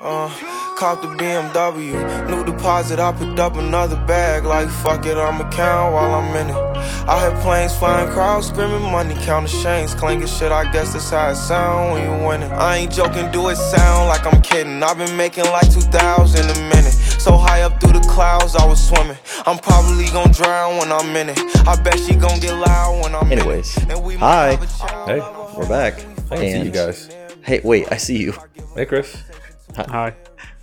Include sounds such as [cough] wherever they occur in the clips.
Uh, cop the BMW, new deposit, I picked up another bag. Like fuck it, I'ma count while I'm in it. I hear planes flying, crowds screaming, money counting chains, clanking shit. I guess that's how it sound when you winning. I ain't joking, do it sound like I'm kidding. I've been making like 2,000 a minute. So high up through the clouds, I was swimming. I'm probably gonna drown when I'm in it. I bet she gonna get loud when I'm Anyways, in it. And we hi. have a child Hey, We're back. I can see you guys. Hey, wait, I see you. Hey, Chris. Hi.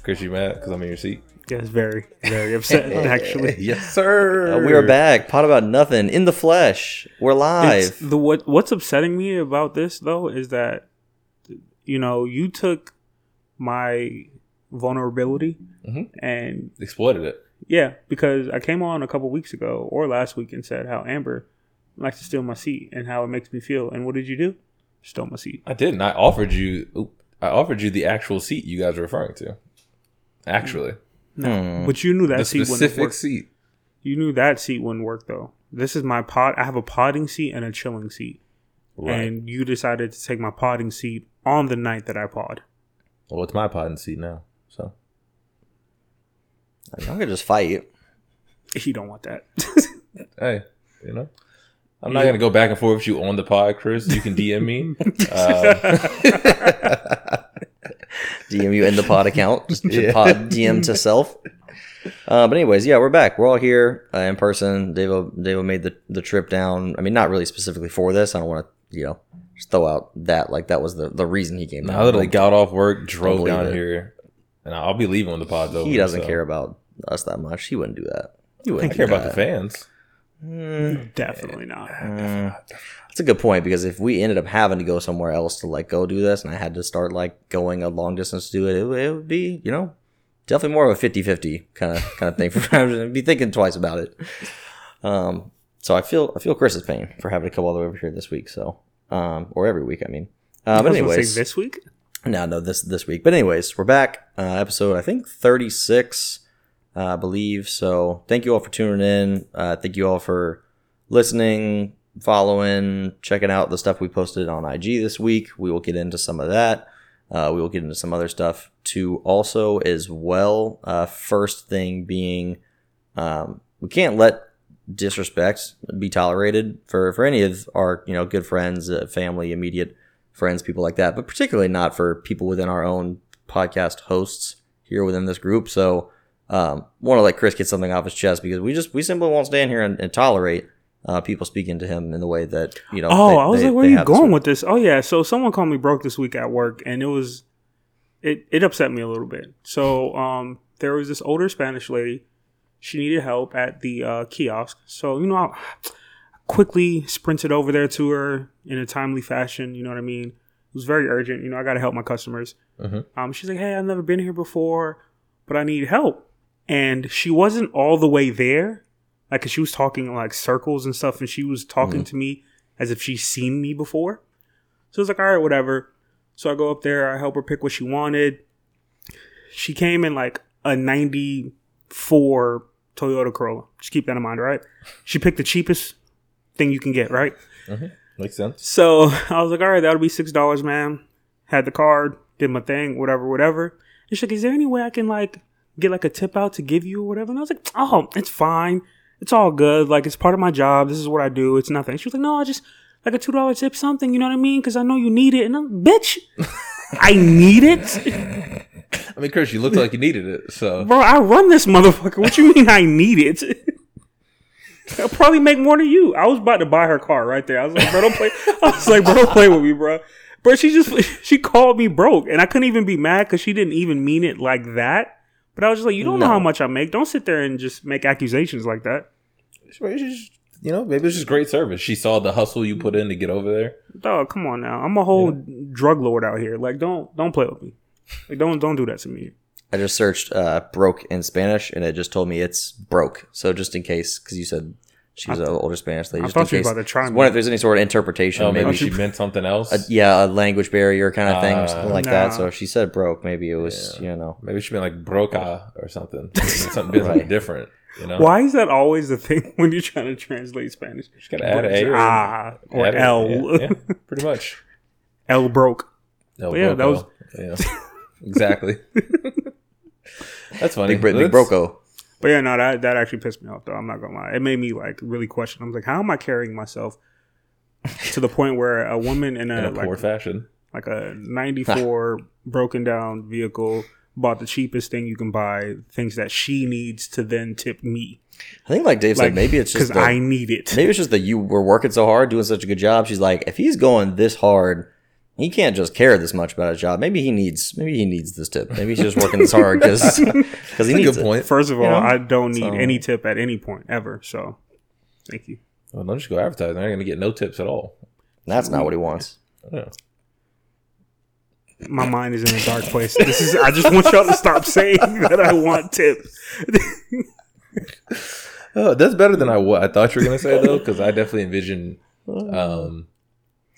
Chris, you mad because I'm in your seat? Yes, very, very upset [laughs] actually. Yes, sir. Uh, we are back. Pod about nothing in the flesh. We're It's live. the what what's upsetting me about this though is that you know you took my vulnerability Mhm. and Exploited it. yeah because I came on a couple weeks ago or last week and said how Amber likes to steal my seat and how it makes me feel and what did you do? Stole my seat. I didn't. I offered you. oop, I offered you the actual seat you guys are referring to. Actually, Hmm. But you knew that the seat wouldn't specific work. seat. You knew that seat wouldn't work though. This is my pod. I have a potting seat and a chilling seat, Right. and you decided to take my potting seat on the night that I pod. well, it's my potting seat now. So I'm gonna just fight you. [laughs] You don't want that. [laughs] hey, you know, I'm not gonna go back and forth with you on the pod, Chris. You can DM me. [laughs] [laughs] uh, DM you in the pod account. Just Yeah. pod DM to self. Uh, but anyways, yeah, we're back. We're all here uh, in person. Davo Davo made the, the trip down. I mean, not really specifically for this. I don't want to, you know, just throw out that like that was the, the reason he came down. I down. literally got off work, drove down it. here, and I'll be leaving when the pod's over. he doesn't so. care about us that much. He wouldn't do that. He wouldn't care do about the fans. Definitely not. That's a good point because if we ended up having to go somewhere else to like go do this and I had to start like going a long distance to do it, it, would- it would be, you know, definitely more of a 50-50 kind of kind of thing for [laughs] I'd be thinking twice about it. Um so I feel I feel Chris's pain for having to come all the way over here this week, so um or every week, I mean. Uh, but I was gonna say anyways, this week. no, no, this this week. But anyways, we're back. Uh, episode I think thirty six, uh, I believe. So thank you all for tuning in. Uh, thank you all for listening, following, checking out the stuff we posted on IG this week. We will get into some of that. Uh, we will get into some other stuff too, also as well. Uh, first thing being, um, we can't let disrespect be tolerated for for any of our you know good friends, uh, family, immediate friends, people like that, but particularly not for people within our own podcast hosts here within this group. So, um, want to let Chris get something off his chest because we just we simply won't stand here and, and tolerate uh, people speaking to him in the way that you know. Oh, they- I was they- like, where are you have this going with this? Oh yeah, so someone called me broke this week at work, and it was, it it upset me a little bit. So um, there was this older Spanish lady. She needed help at the uh, kiosk. So you know, I quickly sprinted over there to her in a timely fashion. You know what I mean? It was very urgent. You know, I got to help my customers. Mhm. Um, she's like, "Hey, I've never been here before, but I need help." And she wasn't all the way there, like 'cause she was talking like circles and stuff, and she was talking mm-hmm. to me as if she's seen me before. So I was like, "All right, whatever." So I go up there, I help her pick what she wanted. She came in like a '94 Toyota Corolla. Just keep that in mind, right? She picked the cheapest thing you can get, right? Mm-hmm. Makes sense. So I was like, all right, that'll be six dollars, man. Had the card, did my thing, whatever, whatever. And she's like, is there any way I can like get like a tip out to give you or whatever? And I was like, oh, it's fine. It's all good. Like it's part of my job. This is what I do. It's nothing. She was like, no, I just like a two dollar tip, something. You know what I mean? Because I know you need it. And I'm, bitch, I need it, [laughs] I mean, Chris, you looked like you needed it. So bro. I run this motherfucker. What you mean I need it? [laughs] I'll probably make more than you. I was about to buy her car right there. I was like, bro, don't play. [laughs] I was like, bro, don't play with me, bro. Bro, she just she called me broke, and I couldn't even be mad because she didn't even mean it like that. But I was just like, you don't know how much I make. Don't sit there and just make accusations like that. Maybe just- you know, maybe it's just great service. She saw the hustle you put in to get over there. Dog, come on now. I'm a whole drug lord out here. Like, don't don't play with me. Like, don't don't do that to me. I just searched uh, broke in Spanish and it just told me it's broke. So just in case, because you said she was an older Spanish lady, I just thought in she was about to try me. wonder if there's any sort of interpretation, Oh, maybe, maybe she meant something else. a, yeah, a language barrier kind of thing, Uh, something like that. So if she said broke, maybe it was you know. maybe she meant like broca or something. [laughs] something something different. You know, Why is that always the thing [laughs] when you're trying to translate Spanish? She got to add a or ah or add a- L Yeah, yeah, [laughs] pretty much. L broke. No, yeah, that was- yeah. exactly. That's funny. Big, Brit- Big Broco. But yeah, no, that that actually pissed me off though. I'm not gonna lie. It made me like really question. I was like, how am I carrying myself to the point where a woman in a, in a like poor fashion. like a 94 [laughs] broken down vehicle bought the cheapest thing you can buy, things that she needs to then tip me. I think, like Dave Like, said, maybe it's just because I need it. maybe it's just that you were working so hard, doing such a good job. She's like, if he's going this hard, he can't just care this much about his job. Maybe he needs, maybe he needs this tip. Maybe he's just working this hard because [laughs] he That's a needs good it. point. First of all, know? I don't need So- any tip at any point ever. So, thank you. Well, don't just go advertising. They're not going to get no tips at all. That's not what he wants. Yeah. My mind is in a dark place. This is. I just want y'all to stop [laughs] saying that I want tips. [laughs] Oh, that's better than I what I thought you were gonna say though, because I definitely envision um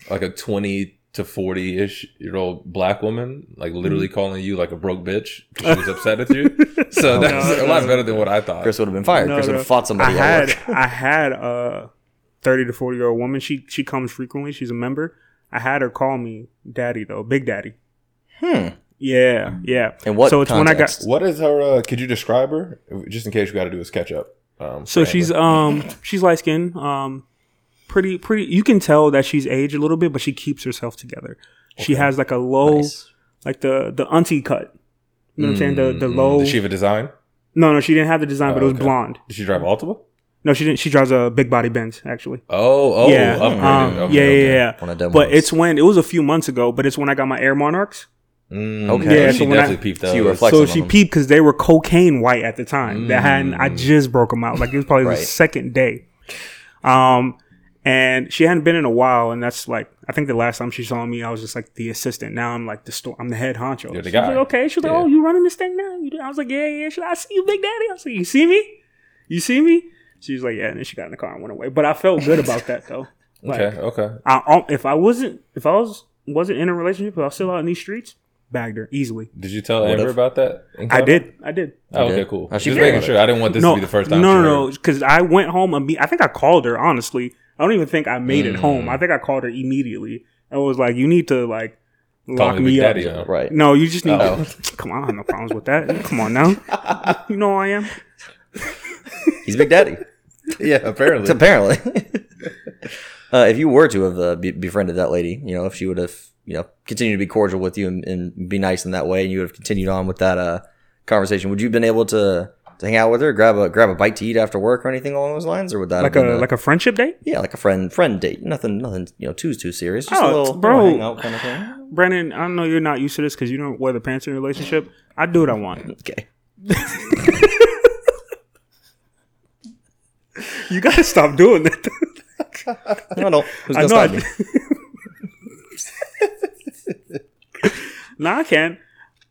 like a twenty to forty ish year old black woman like Mm-hmm. literally calling you like a broke bitch because she was upset at you. [laughs] So that's No, a lot no. better than what I thought. Chris would have been fired. No, Chris would have fought somebody at had. I had a thirty to forty year old woman. She she comes frequently. She's a member. I had her call me daddy though, big daddy. Hmm. Yeah, yeah. And what So it's when I got? What is her? Uh, could you describe her, just in case we got to do a sketch up? Um, So for she's Amber. um she's light skinned, um pretty pretty you can tell that she's aged a little bit, but she keeps herself together. She has like a low Nice. like the the auntie cut. You know what I'm saying? The the Mm, low Does she have a design? No, no, she didn't have the design, but it was okay. blonde. Did she drive Altima? No, she didn't she drives a big body Benz actually. Oh, oh, yeah. um, Okay, yeah, okay. yeah, yeah. One of them But ones. it's when it was a few months ago, but it's when I got my Air Monarchs. Mm, Okay. Yeah, she so when I- definitely peeped so you those. reflect- so she them. peeped because they were cocaine white at the time. That hadn't I Mm. just broke them out. Like it was probably Right. the second day. Um, and she hadn't been in a while, and that's like I think the last time she saw me, I was just like the assistant. Now I'm like the store. I'm the head honcho. You're the She was like, okay. She was like, Yeah. oh, you running this thing now? You do? I was like, yeah, yeah. She's like, I see you, Big Daddy. I was like, you see me? You see me? She was like, yeah. And then she got in the car and went away. But I felt good about that though. [laughs] Like, okay, okay. I, I- if I wasn't, if I was wasn't in a relationship, if I was still out in these streets, bagged her easily. Did you tell Would've. Amber about that? I did. I did. Oh, You okay, did? cool. How'd she Just feel making sure. I didn't want this no, to be the first time. No, she no, no. it. Because I went home and be, I think I called her. Honestly, I don't even think I made it Mm. home. I think I called her immediately. I was like, "You need to like Call lock me me Big up." Daddy right. No, you just need. Oh. to [laughs] Come on, I have no problems with that. Come on now. You know who I am. [laughs] He's Big Daddy. Yeah, apparently. Apparently. [laughs] uh, if you were to have uh, be- befriended that lady, you know, if she would have, you know, continued to be cordial with you and, and be nice in that way, and you would have continued on with that uh, conversation, would you have been able to, to hang out with her, grab a grab a bite to eat after work or anything along those lines, or would that Like been a like a friendship date, yeah, like a friend friend date, nothing nothing you know too too serious, just Oh, a little, bro. little hangout kind of thing. Brennan. I know you're not used to this because you don't wear the pants in a relationship. I do what I want. [laughs] Okay, [laughs] You gotta stop doing that. no, no, who's I gonna know. stop me? [laughs] nah, I can.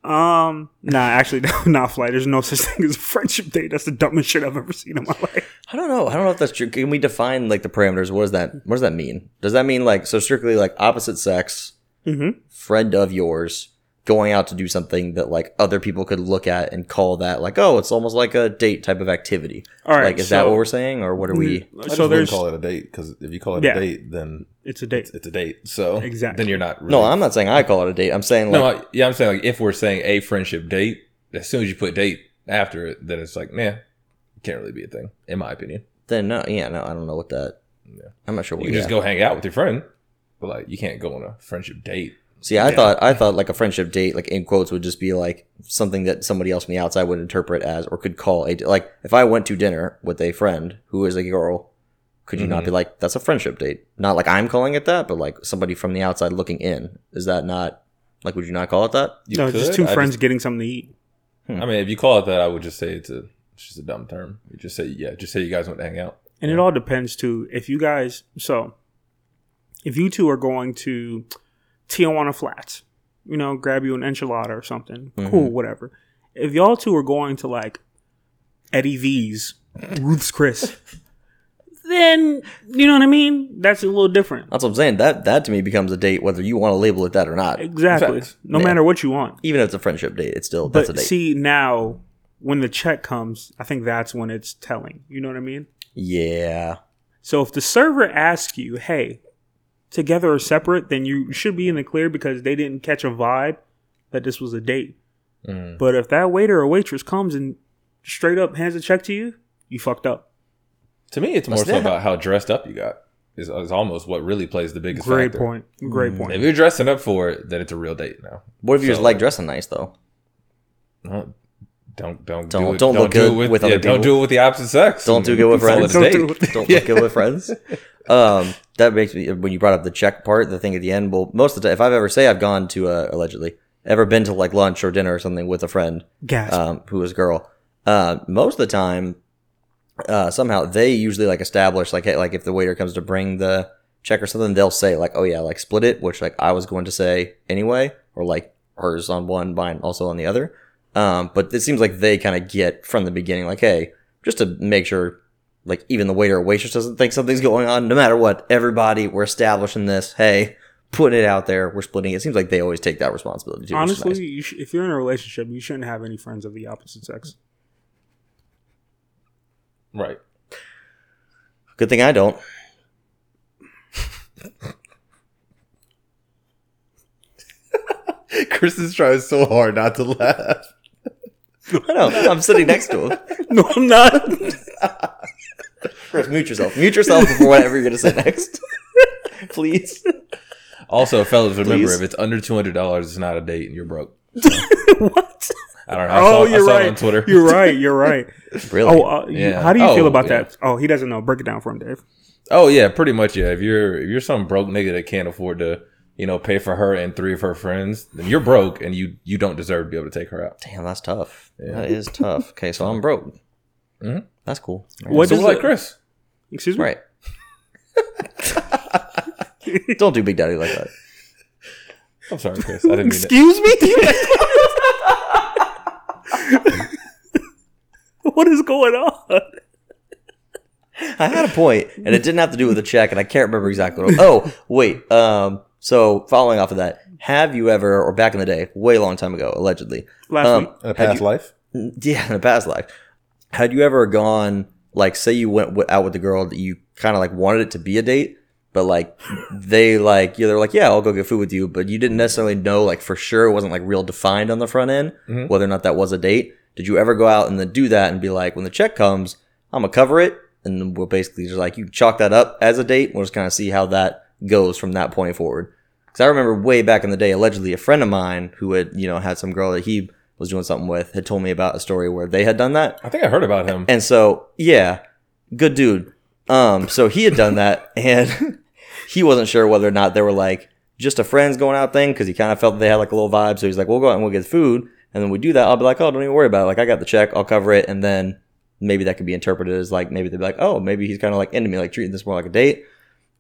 Um, nah, actually, [laughs] not flight. There's no such thing as a friendship date. That's the dumbest shit I've ever seen in my life. I don't know. I don't know if that's true. Can we define like the parameters? What does that What does that mean? Does that mean like so strictly like opposite sex, Mhm. friend of yours, going out to do something that like other people could look at and call that like oh it's almost like a date type of activity. All right, like is that what we're saying or what are we? Mm, I just So wouldn't there's call it a date because if you call it Yeah. a date, then it's a date. it's a date. So Exactly. then you're not. Really, No, I'm not saying I call it a date. I'm saying like no, yeah, I'm saying like if we're saying a friendship date, as soon as you put date after it, then it's like, man it can't really be a thing, in my opinion. then no, yeah, no, I don't know what that. Yeah. I'm not sure You what. can just go hang out with your friend, but like you can't go on a friendship date. See, I Yeah. thought I thought like a friendship date, like in quotes, would just be like something that somebody else from the outside would interpret as or could call a like. If I went to dinner with a friend who is a girl, could you not Mm-hmm. be like that's a friendship date? Not like I'm calling it that, but like somebody from the outside looking in. Is that not like? Would you not call it that? You no, just two I friends getting something to eat. I mean, if you call it that, I would just say it's a it's just a dumb term. You just say yeah, just say you guys went to hang out. And it all depends too. If you guys, so if you two are going to Tijuana Flats, you know, grab you an enchilada or something, mm-hmm. cool, whatever. If y'all two are going to like Eddie V's, Ruth's Chris, [laughs] then you know what I mean. That's a little different. That's what I'm saying. That that to me becomes a date, whether you want to label it that or not. Exactly. Facts. No Yeah. matter what you want. Even if it's a friendship date, it's still that's a date. see now, when the check comes, I think that's when it's telling. You know what I mean? yeah, So if the server asks you, "Hey, together or separate," then you should be in the clear because they didn't catch a vibe that this was a date. Mm. But if that waiter or waitress comes and straight up hands a check to you, you fucked up. To me, it's more That's so that. about how dressed up you got. Is, is almost what really plays the biggest Great factor. point. Great If point. If you're dressing up for it, then it's a real date now. What if you just like dressing nice though? Don't don't don't Don't- do it, don't look do good it with, with yeah, other Don't do it with the opposite sex. Don't do good with friends. Don't do it. Don't look good with friends. [laughs] [laughs] Um, that makes me when you brought up the check part, the thing at the end. Well, most of the time, if I've ever say I've gone to uh, allegedly ever been to like lunch or dinner or something with a friend, Gas. um, who was a girl. Uh, most of the time, uh, somehow they usually like establish like, hey, like if the waiter comes to bring the check or something, they'll say like, oh yeah, like split it, which like I was going to say anyway, or like hers on one, mine also on the other. Um, but it seems like they kind of get from the beginning, like, hey, just to make sure, like even the waiter or waitress doesn't think something's going on. No matter what, everybody, we're establishing this. Hey, put it out there. We're splitting. it. It seems like they always take that responsibility. Too, Honestly, nice. you sh- if you're in a relationship, you shouldn't have any friends of the opposite sex. Right. good thing I don't. [laughs] Chris is trying so hard not to laugh. I know. I'm sitting next to him. [laughs] No, I'm not. [laughs] Chris, mute yourself. Mute yourself before whatever you're gonna say next. [laughs] Please. Also, fellas, remember Please? if it's under two hundred dollars, it's not a date, and you're broke. [laughs] what? I don't know. I Oh, saw, you're saw right. it on Twitter. You're right. [laughs] You're right. Really? Oh, uh, you- Yeah. how do you feel Oh, about yeah. that? Oh, he doesn't know. Break it down for him, Dave. Oh yeah, pretty much. Yeah, if you're if you're some broke nigga that can't afford to, you know, pay for her and three of her friends, then you're broke and you you don't deserve to be able to take her out. Damn, that's tough. That is tough. Okay, so I'm broke. Mhm. That's cool. What so does like it- Chris. Excuse me. Right. [laughs] Don't do Big Daddy like that. I'm sorry, Chris. I didn't mean it. Excuse me. [laughs] what is going on? I had a point, and it didn't have to do with the check, and I can't remember exactly what. It was. Oh, wait. Um. So following off of that, have you ever, or back in the day, way long time ago, allegedly, Last um, week. A past you- life. yeah, in a past life, had you ever gone like, say you went out with the girl that you kind of like wanted it to be a date, but like they like yeah, they're like, yeah, I'll go get food with you, but you didn't necessarily know like for sure it wasn't like real defined on the front end Mhm. whether or not that was a date. Did you ever go out and then do that and be like, when the check comes, I'm gonna cover it, and we'll basically just like you chalk that up as a date. We'll just kind of see how that goes from that point forward. Because I remember way back in the day, allegedly a friend of mine who had you know had some girl that he was doing something with had told me about a story where they had done that. I think I heard about him. And so, yeah, good dude. Um, so he had done that, [laughs] and [laughs] he wasn't sure whether or not they were like just a friends going out thing because he kind of felt that they had like a little vibe. So he's like, "We'll go out and we'll get food, and then we do that." I'll be like, "Oh, don't even worry about it. Like, I got the check. I'll cover it." And then maybe that could be interpreted as like maybe they'd be like, "Oh, maybe he's kind of like into me, like treating this more like a date."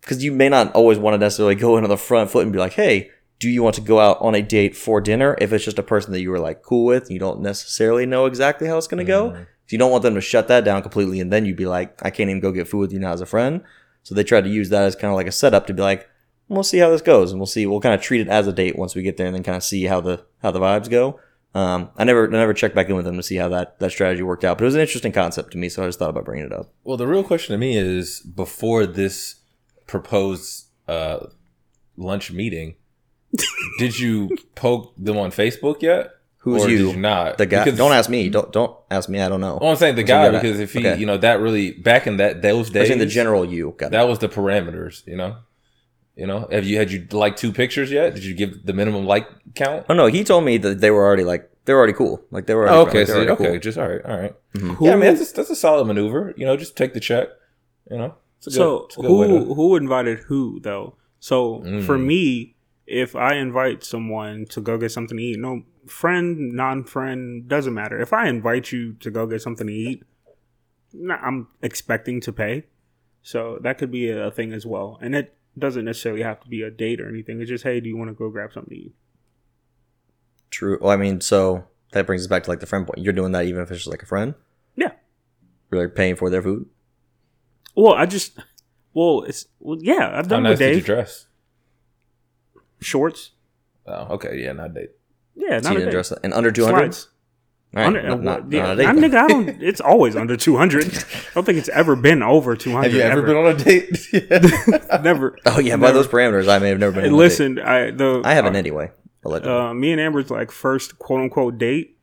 Because you may not always want to necessarily go into the front foot and be like, "Hey." Do you want to go out on a date for dinner if it's just a person that you were like cool with? You don't necessarily know exactly how it's going to go. Mhm. So you don't want them to shut that down completely, and then you'd be like, I can't even go get food with you now as a friend. So they tried to use that as kind of like a setup to be like, we'll see how this goes, and we'll see. We'll kind of treat it as a date once we get there, and then kind of see how the how the vibes go. Um, I never I never checked back in with them to see how that that strategy worked out, but it was an interesting concept to me, so I just thought about bringing it up. Well, the real question to me is before this proposed uh, lunch meeting, did you poke them on Facebook yet? Who's or you? Did you not? The guy? Because- don't ask me. Don't don't ask me. I don't know. Well, I'm saying the So guy you because if he, okay. you know, that really back in that those days, in the general you. Got it. that was the parameters. You know, you know. Have you had you like two pictures yet? Did you give the minimum like count? Oh no, he told me that they were already like they were already cool. Like they were. Already Oh, okay, friends. They so already okay, cool. just all right, all right. Who, Yeah, I mean that's a, that's a solid maneuver. You know, just take the check. You know, it's a good, so it's a good way who to- who invited who though? So for Mm. me, if I invite someone to go get something to eat, no friend, non-friend doesn't matter. If I invite you to go get something to eat, I'm expecting to pay. So that could be a thing as well, and it doesn't necessarily have to be a date or anything. It's just hey, do you want to go grab something to eat? True. Well, I mean, so that brings us back to like the friend point. You're doing that even if it's just like a friend. Yeah. Really paying for their food. Well, I just well, it's well, yeah, I've How done it nice with did you dress? Shorts, Oh, okay, yeah, not date. yeah, not a date. and under two hundred. Right. Under, Not, not, yeah, not. I, then. nigga, I don't. It's always under two hundred. [laughs] I don't think it's ever been over two hundred. Have you ever been on a date? [laughs] [laughs] Never. Oh yeah, by those parameters, I may have never been. Hey, on a date. listen, I the I haven't anyway. Uh, me and Amber's like first quote unquote date,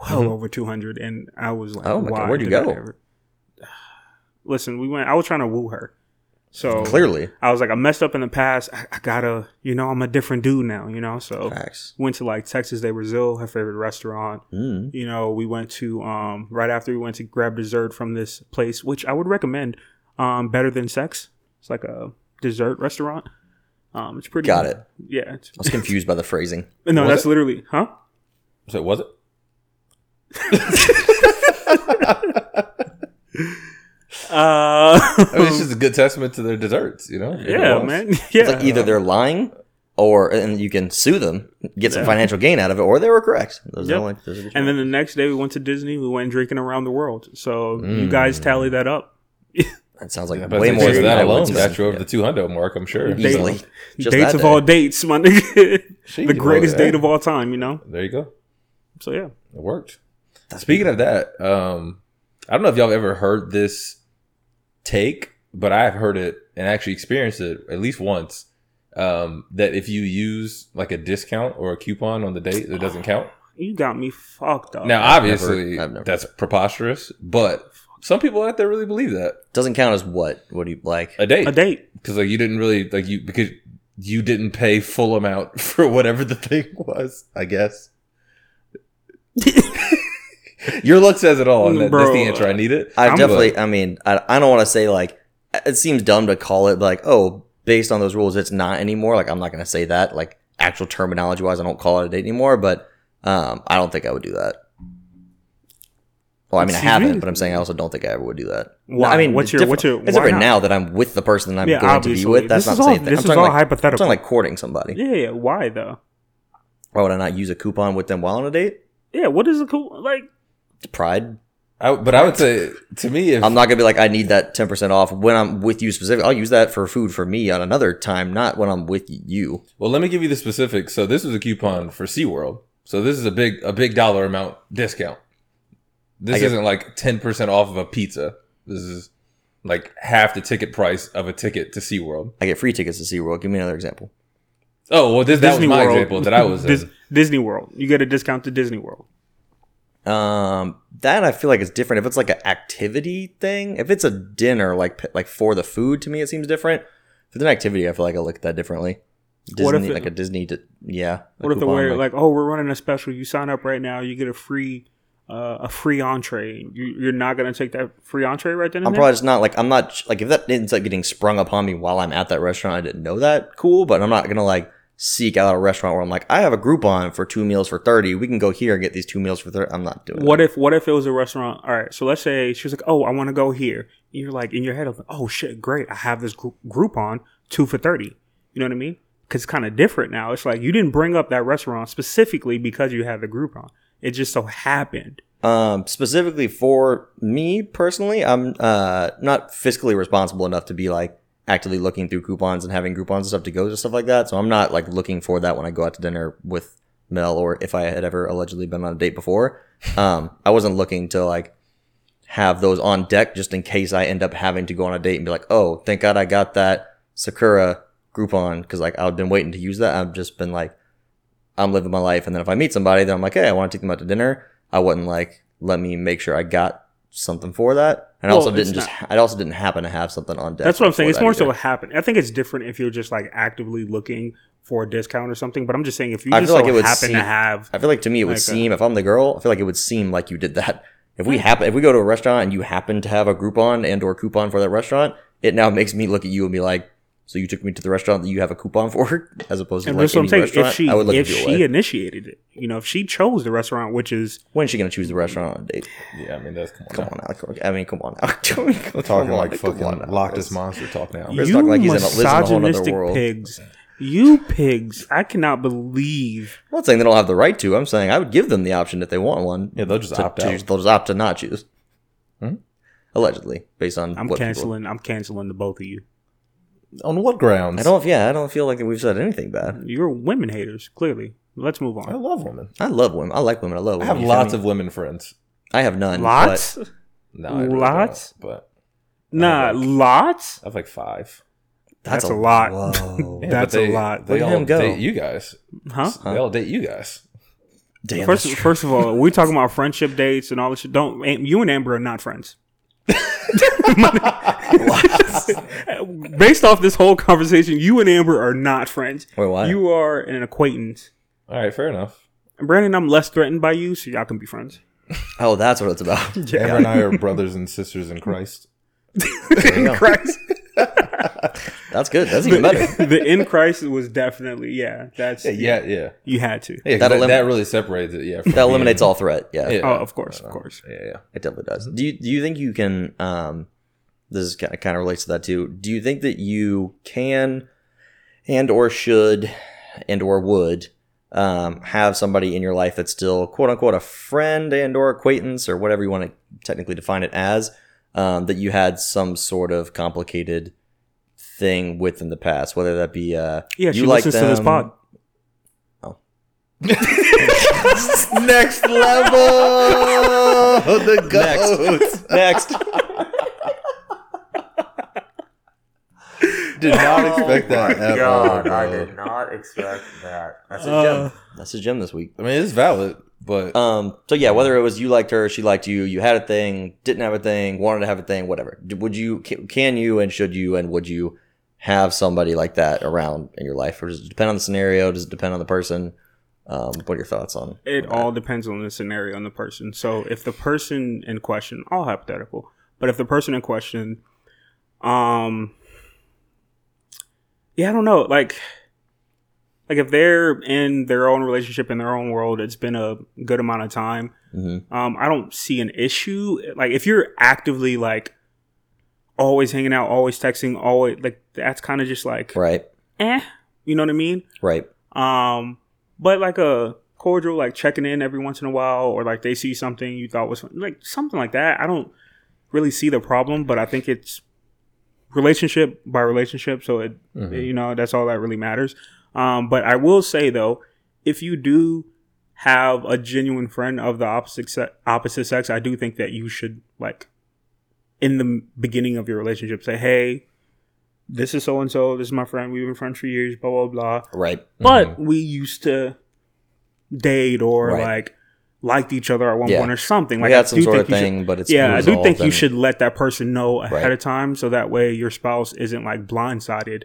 well over two hundred, and I was like, Mm-hmm. Oh my God, where'd you go? ever- [sighs] Listen, we went. I was trying to woo her, so Clearly, I was like, I messed up in the past. I, I gotta, you know, I'm a different dude now, you know. So facts. went to like Texas de Brazil, her favorite restaurant. Mm. You know, we went to um right after we went to grab dessert from this place, which I would recommend. Um, better than sex. It's like a dessert restaurant. Um, it's pretty. Got it. Yeah. It's, I was confused by the phrasing. [laughs] no, Was that's it? literally, huh? So was it? [laughs] [laughs] Uh, [laughs] I mean, it's [laughs] just a good testament to their desserts, you know? If yeah, man. Yeah. It's like either they're lying, or and you can sue them, get some Yeah. financial gain out of it, or they were correct. Those are Yep. the only- those are and then the next day we went to Disney. We went drinking around the world. So you Mm. guys tally that up. [laughs] that sounds like Yeah, way more than that alone would got you over yeah. the 200 mark, I'm sure. They- easily. Just dates that of day. all dates, my nigga. The greatest date of all time, you know? There you go. So yeah. It worked. Speaking of that, um, I don't know if y'all have ever heard this take, but I've heard it and actually experienced it at least once. Um, that if you use like a discount or a coupon on the date, it doesn't count. [sighs] You got me fucked up. Now, obviously, I've never- that's preposterous, but some people out there really believe that Doesn't count as what? What do you like? a date a date. because like you didn't really like you because you didn't pay full amount [laughs] for whatever the thing [laughs] was. I guess [laughs] [laughs] your look says it all, and that, that's the answer. I need it. I I'm definitely. I mean, I, I don't want to say like it seems dumb to call it like oh based on those rules it's not anymore. Like I'm not going to say that like actual terminology wise I don't call it a date anymore. But um, I don't think I would do that. Well, I mean, I haven't, me? but I'm saying I also don't think I ever would do that. Why? I mean, What's your- different- what's your- It's why different not? now that I'm with the person that I'm Yeah, going to be with. That's This not is all- saying. this I'm is all like, I'm hypothetical. talking like courting somebody. Yeah, yeah. Why though? Why would I not use a coupon with them while on a date? Yeah, what is the cool like? Pride. I, but I would say to me, if I'm not gonna be like I need that ten percent off when I'm with you specifically. I'll use that for food for me on another time, not when I'm with you. well, let me give you the specifics. So this was a coupon for SeaWorld. So this is a big a big dollar amount discount. This isn't like ten percent off of a pizza. This is like half the ticket price of a ticket to SeaWorld. I get free tickets to SeaWorld. Give me another example. Oh well, this that was my example that I was [laughs] Dis- in. Disney World. You get a discount to Disney World. Um, that I feel like is different. If it's like an activity thing, if it's a dinner, like like for the food, to me it seems different. If it's an activity, I feel like I look at that differently. Disney, What if it- like a Disney, di- yeah. What if the way like, oh, we're running a special. You sign up right now, you get a free, uh, a free entree. You, you're not gonna take that free entree right then and I'm there? probably just not like I'm not like if that ends up getting sprung upon me while I'm at that restaurant, I didn't know that. Cool, but I'm not gonna like seek out a restaurant where I'm like I have a Groupon for two meals for thirty. We can go here and get these two meals for thirty. I'm not doing. It. What if what if it was a restaurant? All right, so let's say she was like, "Oh, I want to go here." And you're like in your head, like, "Oh shit, great! I have this group Groupon two for 30. You know what I mean? Because it's kind of different now. It's like you didn't bring up that restaurant specifically because you had the Groupon. It just so happened. Um, specifically for me personally, I'm uh not fiscally responsible enough to be like actively looking through coupons and having Groupons and stuff to go to stuff like that. So I'm not like looking for that when I go out to dinner with Mel or if I had ever allegedly been on a date before. [laughs] Um, I wasn't looking to like have those on deck just in case I end up having to go on a date and be like, oh, thank God I got that Sakura Groupon because like I've been waiting to use that. I've just been like, I'm living my life, and then if I meet somebody, then I'm like, hey, I want to take them out to dinner. I wouldn't like let me make sure I got something for that, and I also didn't just. I also didn't happen to have something on deck. That's what I'm saying. It's more so either. what happened. I think it's different if you're just like actively looking for a discount or something. But I'm just saying if you I just feel like so it would happen seem- to have I feel like to me it would Like a- seem if I'm the girl, I feel like it would seem like you did that. If we happen, if we go to a restaurant and you happen to have a Groupon and or coupon for that restaurant, it now makes me look at you and be like, "So you took me to the restaurant that you have a coupon [laughs] for, as opposed to and like that's what I'm any saying. restaurant." If she I would look if at you she away. initiated it, you know, if she chose the restaurant, which is When's she gonna choose the restaurant on a date? Yeah, I mean that's come on. Come on now. I mean, come on now. [laughs] We're We're talking like fucking Loch Ness monster talk now. You talking like he's in a- lives in a whole nother misogynistic world. pigs. You pigs! I cannot believe. I'm not saying they don't have the right to. I'm saying I would give them the option if they want one. Yeah, they'll just to opt choose- out. They'll just opt to not choose. Hmm? Allegedly, based on I'm what people- canceling. I'm canceling the both of you. On what grounds? I don't. Yeah, I don't feel like we've said anything bad. You're women haters. Clearly, let's move on. I love women. I love women. I like women. I love I have You lots of women friends. I have none. Lots? but No, I really Lots? don't, but Nah, like- lots. I have like five. That's a lot. Whoa. [laughs] Yeah, That's they, a lot. They Where'd all go? date you guys. Huh? They all date you guys. Damn, First, first of all, we're talking about friendship dates and all this shit. Don't you and Amber are not friends. Based off this whole conversation, you and Amber are not friends. Wait, why? You are an acquaintance. All right, fair enough. Brandon, I'm less threatened by you, so y'all can be friends. oh, that's what it's about. Amber and I are brothers and sisters in Christ. in. Christ. [laughs] That's good. That's even better. [laughs] the in Christ was definitely yeah. That's Yeah, yeah. You had to. Yeah, 'cause That that, elim- that really separates it. Yeah, That eliminates all threat. Yeah, Yeah. Oh, of course, of course. Yeah, yeah. it definitely does. Do you do you think you can? Um, this is kind of, kind of relates to that too. Do you think that you can, and or should, and or would, um, have somebody in your life that's still quote unquote a friend and or acquaintance or whatever you want to technically define it as, um, that you had some sort of complicated thing with in the past, whether that be uh, Yeah, she you like listens to this them- Oh. [laughs] Next level. [laughs] the Next. Next. Did not expect that at all. bro. I did not expect that. That's a Uh, gem. That's a gem this week. I mean, it's valid, but Um. So yeah, whether it was you liked her, she liked you, you had a thing, didn't have a thing, wanted to have a thing, whatever. D- Would you? ca- Can you? And should you? And would you have somebody like that around in your life, or does it depend on the scenario? Does it depend on the person? Um. What are your thoughts on? It on all depends on the scenario and the person. So if the person in question, all hypothetical, but if the person in question, um, yeah, I don't know, like, like if they're in their own relationship in their own world, it's been a good amount of time. Mhm. Um, I don't see an issue. Like if you're actively like always hanging out, always texting, always like that's kind of just like Right. eh, you know what I mean? Right. Um, but like a cordial, like checking in every once in a while, or like they see something you thought was like something like that. I don't really see the problem, but I think it's relationship by relationship. So it, you know, that's all that really matters. Um, but I will say though, if you do have a genuine friend of the opposite se- opposite sex, I do think that you should like in the beginning of your relationship say, "Hey, this is so and so. This is my friend. We've been friends for years. Blah blah blah." Right. but mm-hmm. we used to date or Right. like liked each other at one Yeah. point or something. Like we I had some do sort of think you should- thing, but it's yeah, I do think you should let that person know ahead Right. of time so that way your spouse isn't like blindsided.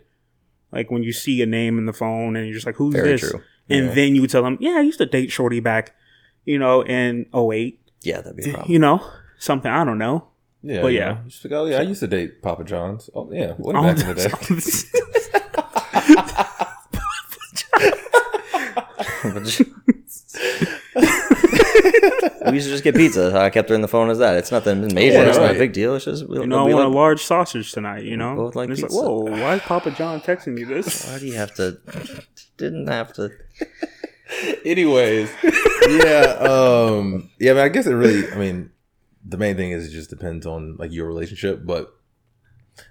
Like when you see a name in the phone and you're just like, "Who's Very this?" true. And Yeah. then you tell them, "Yeah, I used to date Shorty back, you know, in 08. Yeah, that'd be a problem. You know, something I don't know." Yeah, But you yeah. know, just like, oh yeah, I used to date Papa John's. Oh yeah, way Oh, back in the day. [laughs] we used to just get pizza. I kept her in the phone as that. It's nothing major. Yeah, it's not a big deal. It's just we, You know, I we want a large sausage tonight. You know, both like And it's pizza. like, whoa, why is Papa John texting me this? Why do you have to? Didn't have to. Anyways, yeah, um, yeah, but I guess it really. I mean, the main thing is it just depends on like your relationship, but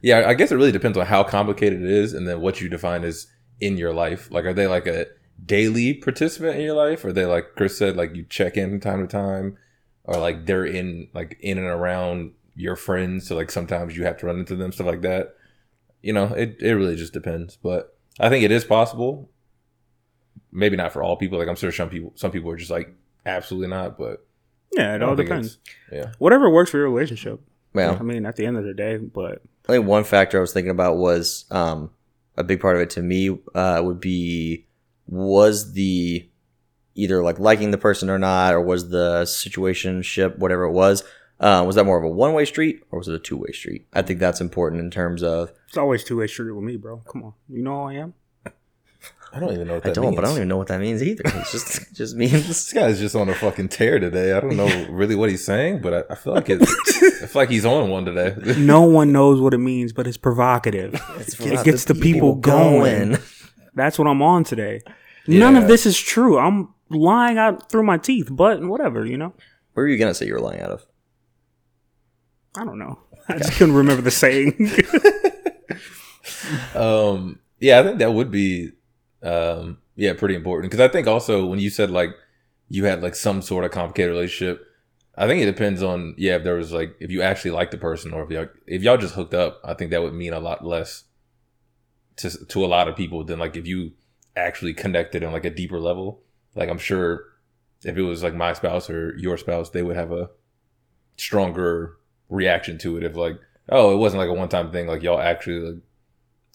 yeah, I guess it really depends on how complicated it is, and then what you define as in your life. Like, are they like a daily participant in your life, are they like Chris said, like you check in time to time, or like they're in like in and around your friends, so like sometimes you have to run into them, stuff like that. You know, it it really just depends, but I think it is possible maybe not for all people. Like I'm sure some people some people are just like absolutely not, but Yeah, it all depends. Yeah. Whatever works for your relationship. Well, I mean, at the end of the day, but I think one factor I was thinking about was um, a big part of it to me uh, would be was the either like liking the person or not, or was the situation ship whatever it was. Uh, was that more of a one way street or was it a two way street? I think that's important in terms of it's always two way street with me, bro. Come on, you know who I am. I don't even know what I that don't, means. but I don't even know what that means either. It's just [laughs] it just means This guy's just on a fucking tear today. I don't know [laughs] really what he's saying, but I, I feel like it. [laughs] I feel like he's on one today. No one knows what it means, but it's provocative. it gets the people going. That's what I'm on today. None of this is true. I'm lying out through my teeth, but whatever, you know. Where are you gonna say you were lying out of? I don't know. I just couldn't remember the saying. um, yeah, I think that would be, um, yeah, pretty important because I think also when you said like you had like some sort of complicated relationship, I think it depends on yeah if there was like if you actually like the person or if y'all if y'all just hooked up, I think that would mean a lot less to to a lot of people than like if you actually connected on like a deeper level. Like I'm sure if it was like my spouse or your spouse, they would have a stronger reaction to it. If like, oh, it wasn't like a one time thing. Like y'all actually like,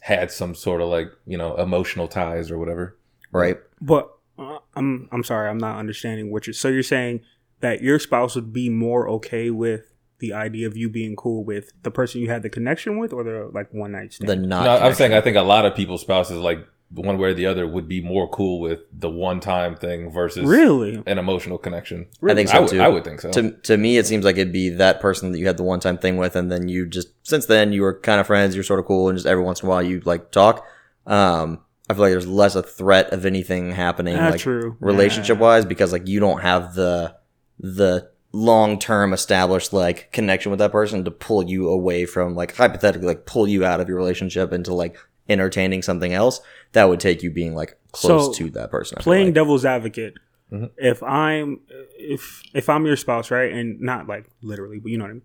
had some sort of like you know emotional ties or whatever. right? But uh, I'm I'm sorry, I'm not understanding what you're. So you're saying that your spouse would be more okay with the idea of you being cool with the person you had the connection with, or the like one night stand. The not. no, I'm saying I think a lot of people's spouses like one way or the other would be more cool with the one time thing versus really, an emotional connection. I think I so would- too. I would think so. To to me, it seems like it'd be that person that you had the one time thing with, and then you just since then you were kind of friends. You're sort of cool, and just every once in a while you like talk. Um, I feel like there's less a threat of anything happening, That's like true. relationship wise, because like you don't have the the long term established like connection with that person to pull you away from like hypothetically like pull you out of your relationship into like entertaining something else that would take you being like close So, to that person. I playing like. devil's advocate Mhm. if i'm if if i'm your spouse right and not like literally but you know what i mean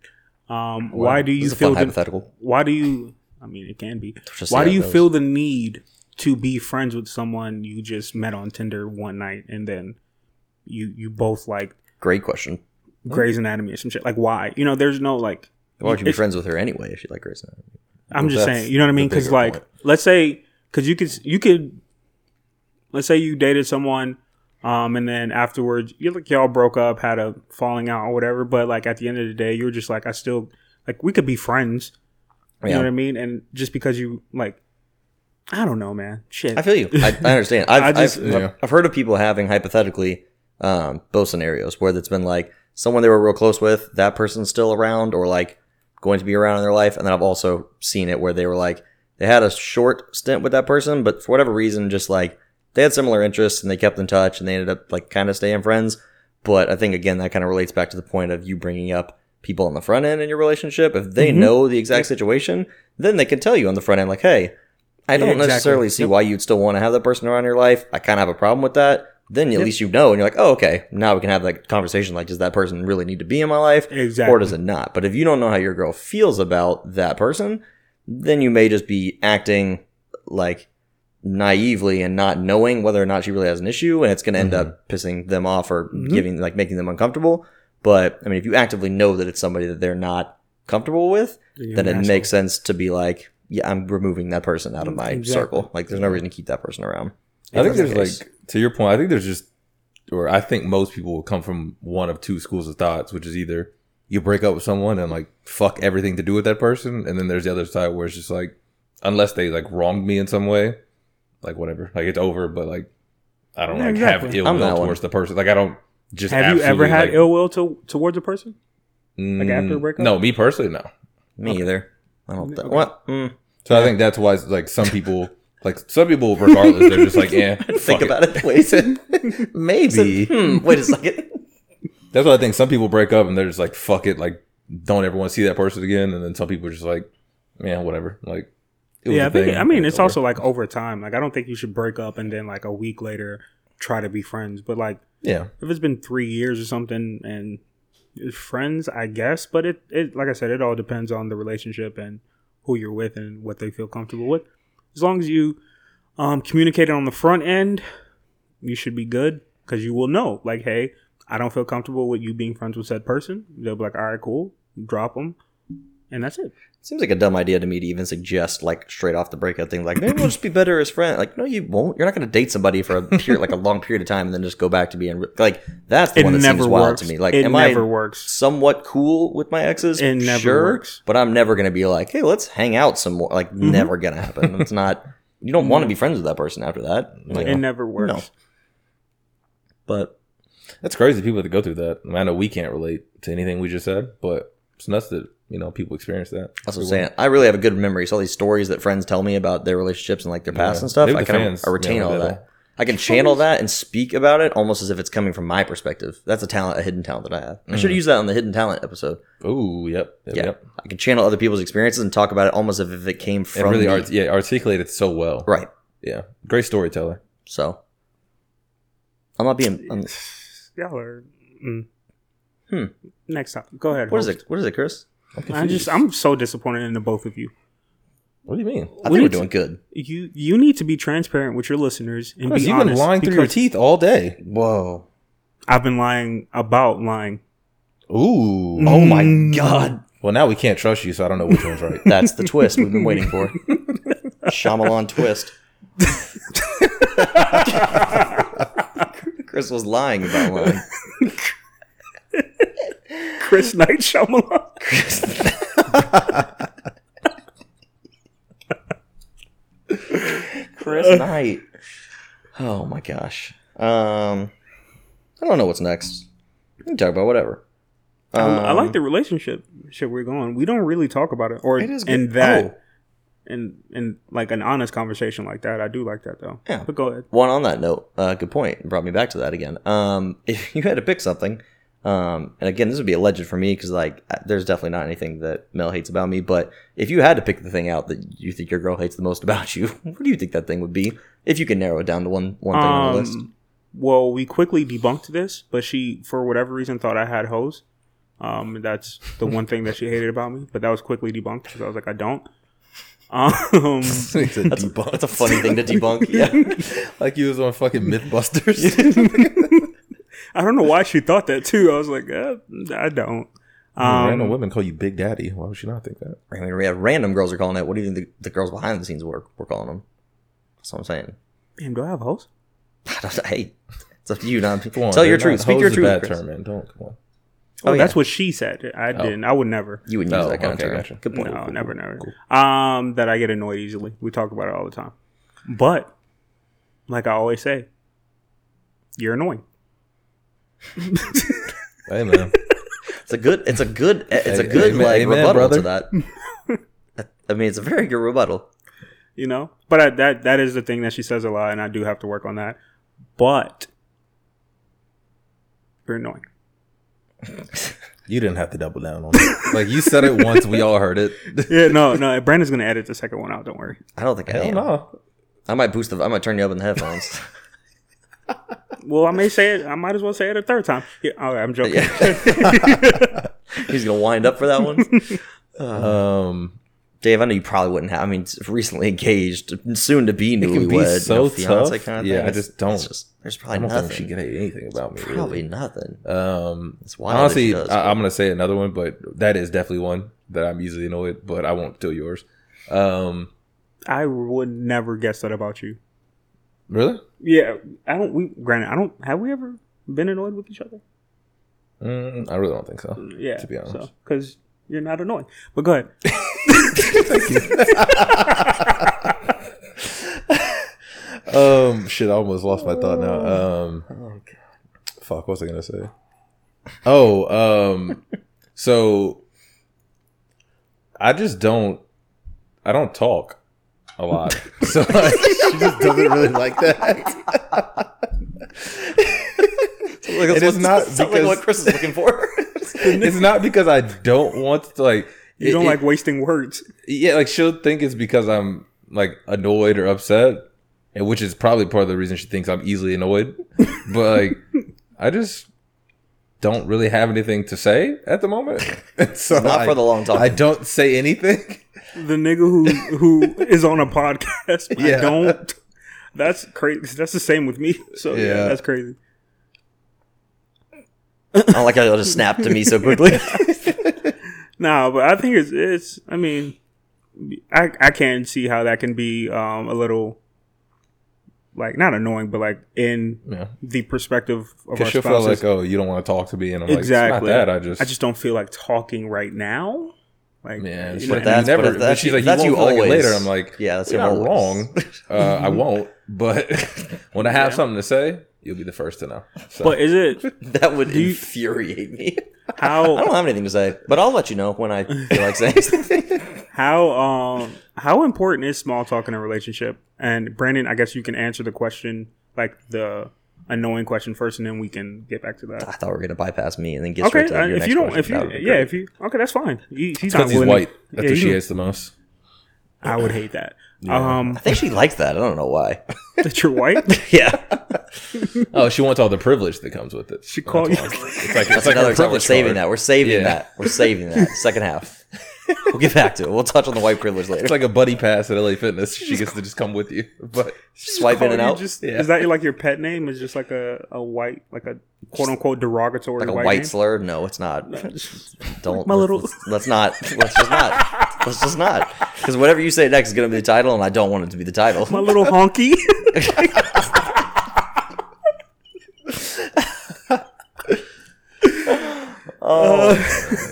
um why do you feel the, hypothetical. why do you i mean it can be Just why do you feel the need to be friends with someone you just met on tinder one night and then you you both like Great question. Grey's Anatomy or some shit. Like, why? You know, there's no like. Why would you be friends with her anyway if you like Grey's Anatomy? I'm Well, just saying, you know what I mean? Because like, point. let's say, because you could, you could, let's say you dated someone, um, and then afterwards, you like y'all broke up, had a falling out or whatever. But like at the end of the day, you're just like, I still like we could be friends. You Yeah. know what I mean? And just because you like, I don't know, man. Shit. I feel you. I, I understand. I've, [laughs] I just- I've, yeah. I've heard of people having hypothetically um, both scenarios where it's been like someone they were real close with, that person's still around or like going to be around in their life. And then I've also seen it where they were like, they had a short stint with that person, but for whatever reason, just like they had similar interests and they kept in touch and they ended up like kind of staying friends. But I think again, that kind of relates back to the point of you bringing up people on the front end in your relationship. If they Mhm. know the exact situation, then they can tell you on the front end, like, hey, I don't Yeah, exactly. necessarily see Yep. why you'd still want to have that person around your life. I kind of have a problem with that. Then at Yep. least you know, and you're like, oh, okay, now we can have that conversation. Like, does that person really need to be in my life, exactly. or does it not? But if you don't know how your girl feels about that person, then you may just be acting like naively and not knowing whether or not she really has an issue, and it's going to end up pissing them off or Mhm. giving like making them uncomfortable. But I mean, if you actively know that it's somebody that they're not comfortable with, You're then it asshole. makes sense to be like, yeah, I'm removing that person out of my Exactly. circle. Like, there's no reason to keep that person around. I think there's the like to your point. I think there's just, or I think most people will come from one of two schools of thoughts, which is either you break up with someone and like fuck everything to do with that person, and then there's the other side where it's just like, unless they like wronged me in some way, like whatever, like it's over, but like I don't Yeah, like exactly. have ill I'm will that one. towards the person. Like I don't just Have you ever had like, ill will to, towards a person? Like after a breakup? No, me personally, no. Me either. I don't. Th- Okay. What? Mm, So I think that's why like some people. Like some people, regardless, they're just like, yeah. [laughs] think it. about it. Wait. [laughs] Maybe. hmm, wait a second. That's what I think. Some people break up and they're just like, fuck it, like don't ever want to see that person again. And then some people are just like, man, whatever. Like, it was Yeah, a I think. I mean, it's over. also like over time. Like, I don't think you should break up and then like a week later try to be friends. But like, yeah, if it's been three years or something and friends, I guess. But it, it, like I said, it all depends on the relationship and who you're with and what they feel comfortable with. As long as you um, communicate it on the front end, you should be good because you will know. Like, hey, I don't feel comfortable with you being friends with said person. They'll be like, all right, cool, drop them, and that's it. Seems like a dumb idea to me to even suggest like straight off the breakup thing. Like maybe we'll just be better as friends. Like no, you won't. You're not going to date somebody for a period, like a long period of time, and then just go back to being re- like that's the It one that never seems wild works. to me. Like, it am never I works. somewhat cool with my exes? It never sure, works. but I'm never going to be like, hey, let's hang out some more. Like, Mm-hmm. never going to happen. It's not. You don't want to be friends with that person after that. Like, It never works. No. But that's crazy. People have to go through that. I, mean, I know we can't relate to anything we just said, but it's nuts that you know people experience that. That's what I'm saying. I really have a good memory. So all these stories that friends tell me about their relationships and like their past Yeah. and stuff, Maybe I can fans, I retain know, all that'll- I can channel that and speak about it almost as if it's coming from my perspective. That's a talent, a hidden talent that I have. I should have mm. used that on the hidden talent episode. Oh, yep, yep, Yeah, yep. I can channel other people's experiences and talk about it almost as if it came And from really, art- yeah, articulate it so well. right. Yeah, great storyteller. So I'm not being. I'm, Y'all are. Mm. Hmm. Next topic. Go ahead. what is host. it? What is it, Chris? I'm just I'm so disappointed in the both of you. What do you mean? I We think we're need doing good. You you need to be transparent with your listeners and Because be you've been lying through your teeth all day. Whoa. I've been lying about lying. Ooh. Oh my god. Well, now we can't trust you, so I don't know which one's right. That's the twist we've been waiting for. [laughs] Shyamalan twist. [laughs] Chris was lying about lying. [laughs] Chris Knight Shyamalan. [laughs] Chris Knight. Oh my gosh. Um, I don't know what's next. We can talk about whatever. I, I Um, like the relationship shit we're going. We don't really talk about it, or It is good. in that, Oh. In in like an honest conversation like that. I do like that though. Yeah. but go ahead. One on that note, uh, good point. It brought me back to that again. Um, [laughs] if you had to pick something, um, and again, this would be alleged for me because like there's definitely not anything that Mel hates about me. But if you had to pick the thing out that you think your girl hates the most about you, [laughs] what do you think that thing would be? If you can narrow it down to one one thing on the list. Um, well, we quickly debunked this, but she, for whatever reason, thought I had hoes. Um, that's the one thing that she hated about me. But that was quickly debunked because I was like, I don't. Um, [laughs] It's a That's, debunk. that's a funny thing to debunk. [laughs] Yeah. like you was on fucking MythBusters. [laughs] I don't know why she thought that too. I was like, uh, I don't. Random Um, women call you Big Daddy. Why would she not think that? I mean, we have random girls are calling it. What do you think the, the girls behind the scenes were, were calling them? That's what I'm saying. damn, do I have hoes? I hey, it's up to you. Now, Come on, tell your truth. Speak your hoes is a truth. Bad Chris. term, man. Don't come on. Oh, Oh, that's yeah. what she said. I didn't. I would never. You wouldn't use Oh, that kind okay, of term. gotcha. Good point. No, never, never. Um, that I get annoyed easily. We talk about it all the time. But, like I always say, you're annoying. [laughs] Hey man, It's a good. It's a good. It's a good amen- like amen, rebuttal to that. [laughs] I mean, it's a very good rebuttal. You know, but I, that that is the thing that she says a lot, and I do have to work on that. But you're annoying. [laughs] you didn't have to double down on it. [laughs] Like you said it once, we all heard it. [laughs] Yeah, no, no. Brandon's gonna edit the second one out. Don't worry. I don't think I Hell am. no. I might boost the. I might turn you up in the headphones. Well, I may say it. I might as well say it a third time. Yeah, all right, I'm joking. Yeah. He's gonna wind up for that one. Um, Dave, I know you probably wouldn't have. I mean, recently engaged, soon to be can be newlywed, so you know, fiance tough. kind of Yeah, thing. I just don't- it's just- there's I probably don't nothing. think she could hate anything about me. probably Really. nothing. Um, It's wild honestly, does, I, I'm gonna say another one, but that is definitely one that I'm easily annoyed. But I won't tell yours. Um, I would never guess that about you. really? Yeah, I don't. We granted, I don't. Have we ever been annoyed with each other? Mm, I really don't think so. Yeah, To be honest. so because you're not annoying. But go ahead. [laughs] Um, shit, I almost lost my thought now. Um, Oh, fuck, what was I gonna say? Oh, um, so I just don't, I don't talk a lot, [laughs] so like, she just doesn't really like that. It is not Sounds like because- what Chris is looking for. [laughs] it's not because I don't want to like. You it- don't it- like wasting words. yeah, like she'll think it's because I'm like annoyed or upset, and which is probably part of the reason she thinks I'm easily annoyed. [laughs] but like, I just don't really have anything to say at the moment. [laughs] so not I, for the long time. I don't say anything. [laughs] The nigga who who is on a podcast. Yeah. I don't. That's crazy. That's the same with me. So yeah, Yeah. that's crazy. I don't like how it'll just snap to me so quickly. No, but I think it's it's. I mean, I I can see how that can be um a little like not annoying, but like in Yeah, the perspective of our because she'll feel spouses. like, oh, you don't want to talk to me, and I'm exactly. like, it's not that. I just, I just don't feel like talking right now. Like, man, you like, But that's- you never. but But, that's- she's like, that's you, you won't like always. later. I'm like, Yeah, that's you're not wrong. Uh, I [laughs] won't, but [laughs] when I have Yeah. something to say, you'll be the first to know. So. but is it [laughs] that would you- infuriate me. How [laughs] I don't have anything to say, but I'll let you know when I feel like saying something. [laughs] how um how important is small talk in a relationship? And Brandon, I guess you can answer the question like the annoying question first, and then we can get back to that. I thought we were gonna bypass me and then get Okay, straight to uh, your if next you don't, question. if you, yeah, if you, okay, that's fine. He, he's not he's white. Yeah, That's what she hates the most. I would hate that. Um, I think she likes that. I don't know why. that you're white. yeah, [laughs] Oh, she wants all the privilege that comes with it. She called you. [laughs] It's like it's that's like another her time. We're privilege saving card. that. We're saving Yeah. that. We're saving that. [laughs] Second half. we'll get back to it. We'll touch on the white privilege later. It's like a buddy pass at LA Fitness. She gets to just come with you. But Swipe in and out. Just, Yeah. Is that like your pet name? Is just like a, a white, like a quote unquote derogatory like a white, white name? slur? No, it's not. Don't. My let's- little- Let's, let's not. Let's just not. Let's just not. Because whatever you say next is going to be the title, and I don't want it to be the title. My little honky. [laughs] Oh,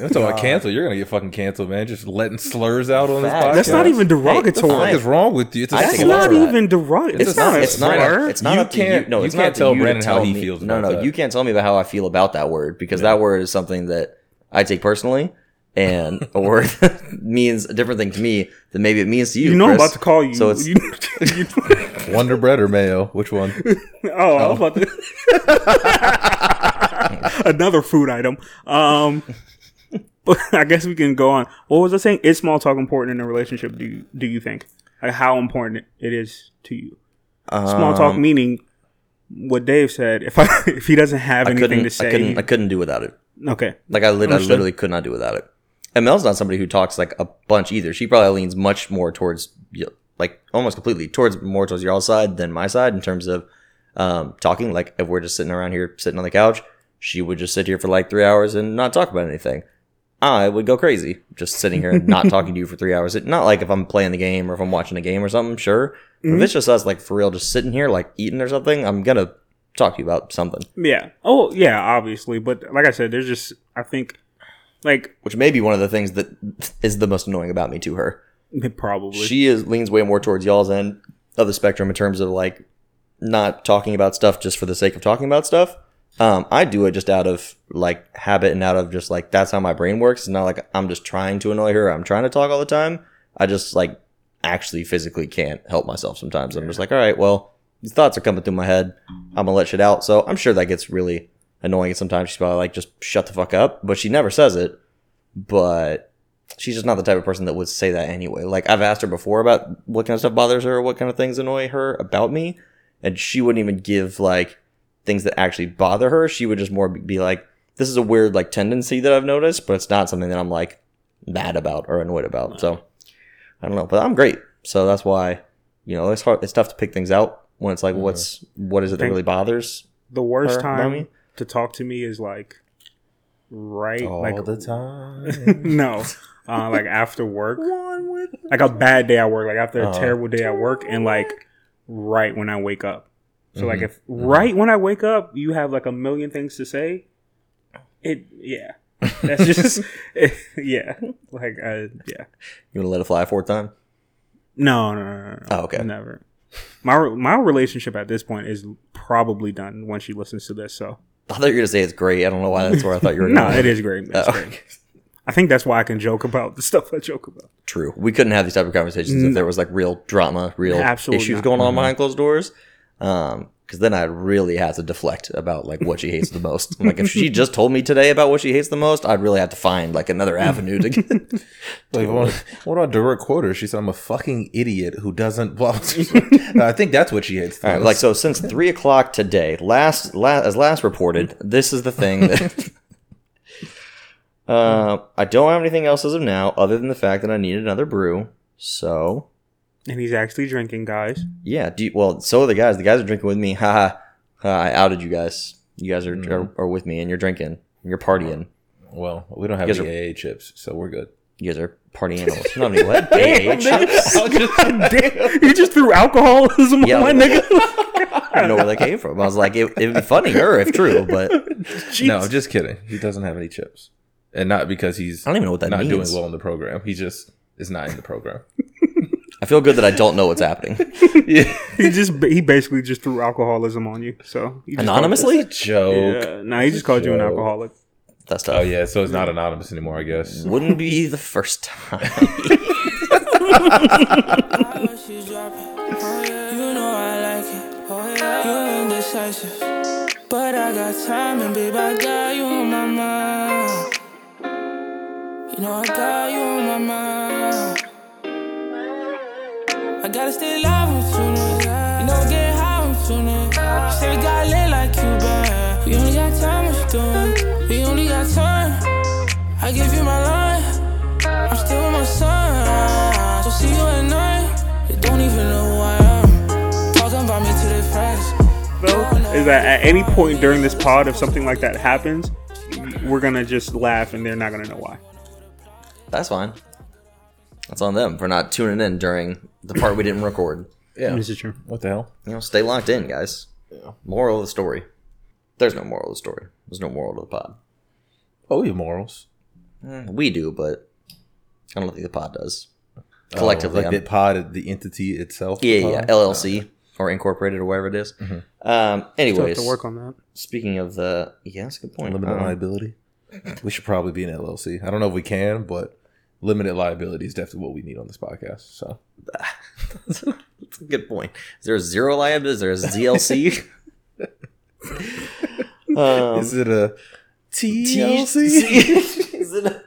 I'm talking about cancel. You're gonna get fucking canceled, man. Just letting slurs out on this Facts. podcast. That's not even What derogatory. is wrong with you? It's a I That's think slur. it's not that. even derogatory. it's, It's, not. not. It's not. slur. It's not You up to you. can't- No, you it's can't not up to tell you to Brandon how tell he me- feels No, about no, that. you can't tell me about how I feel about that word because that word is something that I take personally, and [laughs] a word [laughs] means a different thing to me than maybe it means to you. You know I'm Chris. about to call you. So it's you, you- Wonder Bread or mayo? Which one? [laughs] oh, I was about to. [laughs] Another food item. Um, but [laughs] I guess we can go on. What was I saying? Is small talk important in a relationship? Do you do you think? Like how important it is to you? Small talk Um, meaning what Dave said. If I if he doesn't have I anything to say, I couldn't. I couldn't do without it. okay. Like I, lit- I literally could not do without it. And Mel's not somebody who talks like a bunch either. She probably leans much more towards like almost completely towards more towards y'all's side than my side in terms of um, talking. Like if we're just sitting around here sitting on the couch, she would just sit here for like three hours and not talk about anything. I would go crazy just sitting here and not [laughs] talking to you for three hours. It, not like if I'm playing the game or if I'm watching a game or something, sure. But If it's just us like for real, just sitting here like eating or something, I'm gonna talk to you about something. Yeah. Oh yeah. Obviously, but like I said, there's just I think like Which may be one of the things that [laughs] is the most annoying about me to her. [laughs] probably she is leans way more towards y'all's end of the spectrum in terms of like not talking about stuff just for the sake of talking about stuff. Um, I do it just out of like habit and out of just like that's how my brain works. It's not like I'm just trying to annoy her. I'm trying to talk all the time. I just like actually physically can't help myself sometimes. I'm just like, all right, well, these thoughts are coming through my head. I'm gonna let shit out. So I'm sure that gets really annoying. And sometimes she's probably like, just shut the fuck up. But she never says it. But she's just not the type of person that would say that anyway. Like I've asked her before about what kind of stuff bothers her, what kind of things annoy her about me, and she wouldn't even give like things that actually bother her. She would just more be like, "This is a weird like tendency that I've noticed, but it's not something that I'm like mad about or annoyed about." So I don't know, but I'm great. So that's why you know it's hard. It's tough to pick things out when it's like, mm-hmm. what's what is it that really bothers? the worst her time to talk to me is like right All like the time. [laughs] no uh, like after work like a bad day at work like after a Uh-huh. terrible day at work and like right when i wake up so like Mhm. if right when i wake up you have like a million things to say it yeah that's just [laughs] [laughs] yeah like uh, yeah You want to let it fly a fourth time? no no no no, no. Oh, okay. never my my relationship at this point is probably done when she listens to this so I thought you were gonna say it's great. I don't know why that's where I thought you were. no [laughs] going. it is great it's Oh. great i think that's why i can joke about the stuff i joke about True. We couldn't have these type of conversations if there was like real drama, real Absolutely issues not. going on behind closed doors. Um, because then I'd really have to deflect about like what she hates the most. like if she just told me today about what she hates the most, I'd really have to find like another avenue to get. [laughs] Like, what, what about direct quoter? She said, "I'm a fucking idiot who doesn't." Blah. no, [laughs] I think that's what she hates. the All right, most. like so since three o'clock today, last, last as last reported, this is the thing that. [laughs] uh, I don't have anything else as of now, other than the fact that I need another brew. So and he's actually drinking guys Yeah. Do you, well, so are the guys. The guys are drinking with me. [laughs] Ha Uh, I outed you guys. You guys are, are are with me, and you're drinking. and You're partying. well, we don't have You guys any AA chips, so we're good. You guys are party [laughs] animals. Not any what? AA chips? [laughs] Damn, you just threw alcoholism Yeah, on my nigga. I don't know where that came from. I was like, it, it'd be funnier if true, but I No, just kidding. He doesn't have any chips, and not because he's I don't even know what that not means. doing well in the program. He just is not in the program. [laughs] I feel good that I don't know what's happening. [laughs] yeah, He just he basically just threw alcoholism on you. So he just Anonymously? joke. Called, yeah, nah, he just called you an alcoholic. That's oh, tough. Oh yeah, so it's not anonymous anymore, I guess. Wouldn't be the first time. You know I like it. You indecisive. But I got time and babe, I got you on my mind. No, I got you in my mind. I gotta stay alive, I'm tuning. You know, get high, I'm tuning. Say we got lit like you, but we only got time if doing. We only got time. I give you my life. I'm still with my son. So see you at night. They don't even know who I am. Talking about me to their friends. Though, is that at any point during this pod, if something like that happens, we're gonna just laugh and they're not gonna know why. That's fine. That's on them for not tuning in during the part we didn't record. Yeah. This is true. What the hell? You know, stay locked in, guys. Moral of the story. There's no moral of the story. There's no moral to the pod. Oh, we have morals. Eh, We do, but I don't think the pod does. Collectively, Oh, like I'm- the pod, the entity itself. yeah, the yeah, pod? LLC or incorporated or whatever it is. Um, Still have anyways, to work on that. speaking of the, yeah, that's a good point. Limited Um, liability. We should probably be an LLC. I don't know if we can, but limited liability is definitely what we need on this podcast. So that's a good point. Is there a zero liability? Is there a ZLC? [laughs] um, is it a TLC? [laughs] is it a,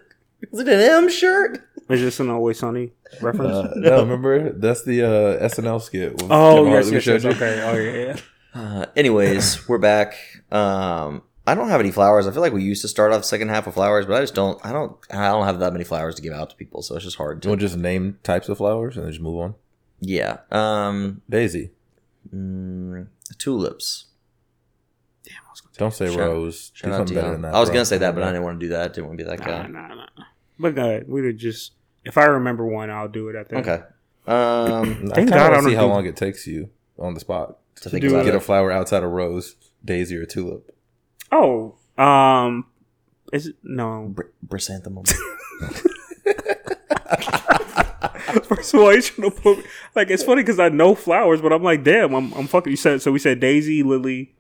is it an M shirt? Is this an Always Sunny reference? Uh, no, remember that's the uh, SNL skit. with oh Kevin yes, yes, yes. Okay. Oh yeah, yeah. Uh, anyways, we're back. Um, I don't have any flowers. I feel like we used to start off second half with flowers, but I just don't. I don't. I don't have that many flowers to give out to people, so it's just hard to. We'll just name types of flowers and then just move on. Yeah. Um. Daisy. mm, tulips. Don't say Shout- rose. Shout out to something better than that. I was bro. gonna say that, but I didn't want to do that. I didn't want to be that Nah, guy. nah, nah. nah. But go ahead. We would just. If I remember one, I'll do it at the. Okay. Um. [clears throat] I Thank kind God I of don't see how long it takes you on the spot To think do about get it. a flower outside of rose, daisy, or tulip. Oh, um, is it no? Br- Chrysanthemum. [laughs] First of all, you trying to put like it's funny because I know flowers, but I'm like, damn, I'm, I'm fucking. You said so. We said daisy, lily,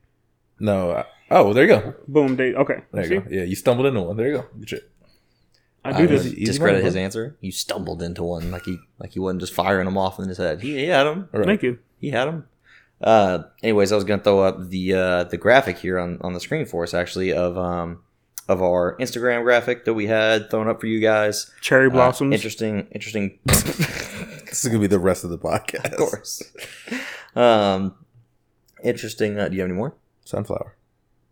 No. I, oh, there you go. boom, daisy. Okay, There See? you go. Yeah, you stumbled into one. There you go. Good shit. I I do just this. discredit his answer. You stumbled into one, like he like he wasn't just firing them off in his head. He, he had them. All right. Thank you. He had them. Uh, anyways, I was gonna throw up the uh, the graphic here on, on the screen for us, actually, of um of our Instagram graphic that we had thrown up for you guys. Cherry Uh, blossoms. interesting, interesting. [laughs] This is gonna be the rest of the podcast. of course. Um, interesting. Uh, do you have any more? Sunflower.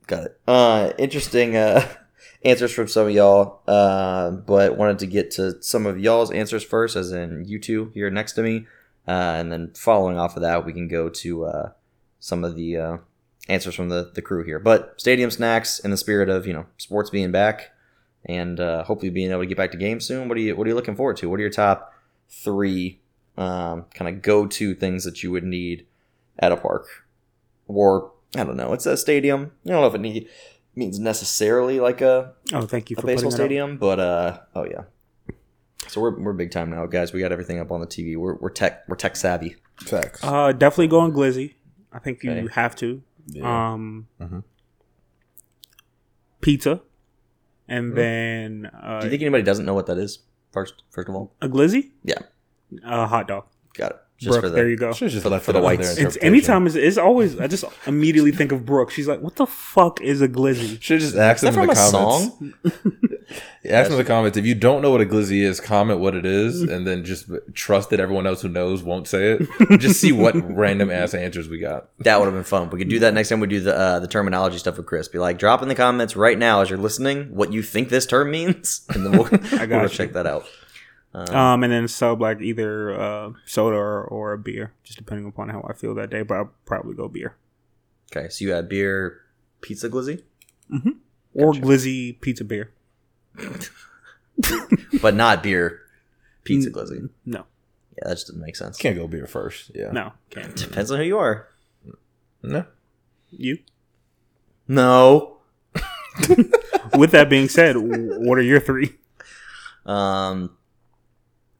Got it. Uh, interesting uh, [laughs] answers from some of y'all, uh, but wanted to get to some of y'all's answers first, as in you two here next to me, uh, and then following off of that, we can go to uh, some of the uh, answers from the, the crew here. But stadium snacks in the spirit of you know sports being back and uh, hopefully being able to get back to games soon. What are you What are you looking forward to? What are your top three um, kind of go to things that you would need at a park or I don't know. It's a stadium. I don't know if it need, means necessarily like a, oh, thank you a for baseball stadium, but uh, oh yeah. So we're, we're big time now, guys. We got everything up on the TV. We're, we're tech we're tech savvy. Facts. Uh, definitely going glizzy. I think you Okay. have to. Yeah. Um, Mhm. pizza, and then uh, Do you think anybody doesn't know what that is? First, first of all, a glizzy, yeah, a hot dog. got it. Just Brooke, for the there you go. Should have just for the- left for it the up whites. there. It's anytime it's, it's always I just immediately think of Brooke. She's like, "What the fuck is a glizzy?" Should just ask them in the comments. song? Ask them in the comments if you don't know what a glizzy is. Comment what it is, [laughs] and then just trust that everyone else who knows won't say it. just see what [laughs] random ass answers we got. That would have been fun. We could do that next time we do the uh, the terminology stuff with Chris. Be like, drop in the comments right now as you're listening what you think this term means, and then we'll, [laughs] I got we'll check that out. Um, and then sub like either uh, soda or, or a beer, just depending upon how I feel that day. But I'll probably go beer Okay, so you had beer, pizza, glizzy, or glizzy pizza beer. [laughs] but not beer, pizza, Mm. glizzy. No, Yeah, that just doesn't make sense. Can't go beer first. Yeah. no, can't. [laughs] Depends on who you are. No. You. No. [laughs] With that being said, what are your three? Um,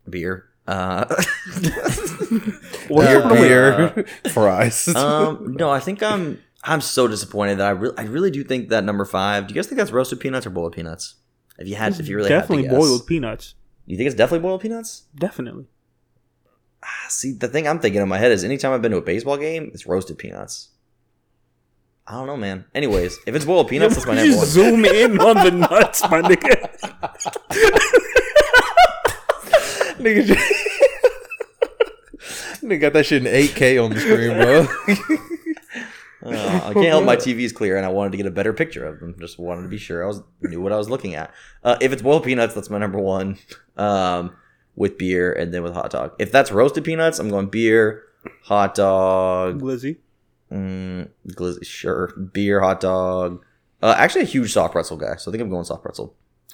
beer. Uh, [laughs] What Beer, are the- fries. um, no, I think I'm. I'm so disappointed that I really, I really do think that number five. Do you guys think that's roasted peanuts or boiled peanuts? If you had, if you really definitely had to guess. boiled peanuts. You think it's definitely boiled peanuts? Definitely. Ah, See, the thing I'm thinking in my head is anytime I've been to a baseball game, it's roasted peanuts. I don't know, man. Anyways, if it's boiled [laughs] peanuts, that's my number one. zoom in on the nuts, my [laughs] nigga. Nigga, [laughs] Nigga got that shit in 8K on the screen, bro. [laughs] Uh, I can't help my TV's clear, and I wanted to get a better picture of them. Just wanted to be sure I was knew what I was looking at. Uh, if it's boiled peanuts, that's my number one. Um, with beer and then with hot dog. If that's roasted peanuts, I'm going beer, hot dog. Glizzy. Mm, glizzy, sure. Beer, hot dog. Uh, actually, a huge soft pretzel guy, so I think I'm going soft pretzel.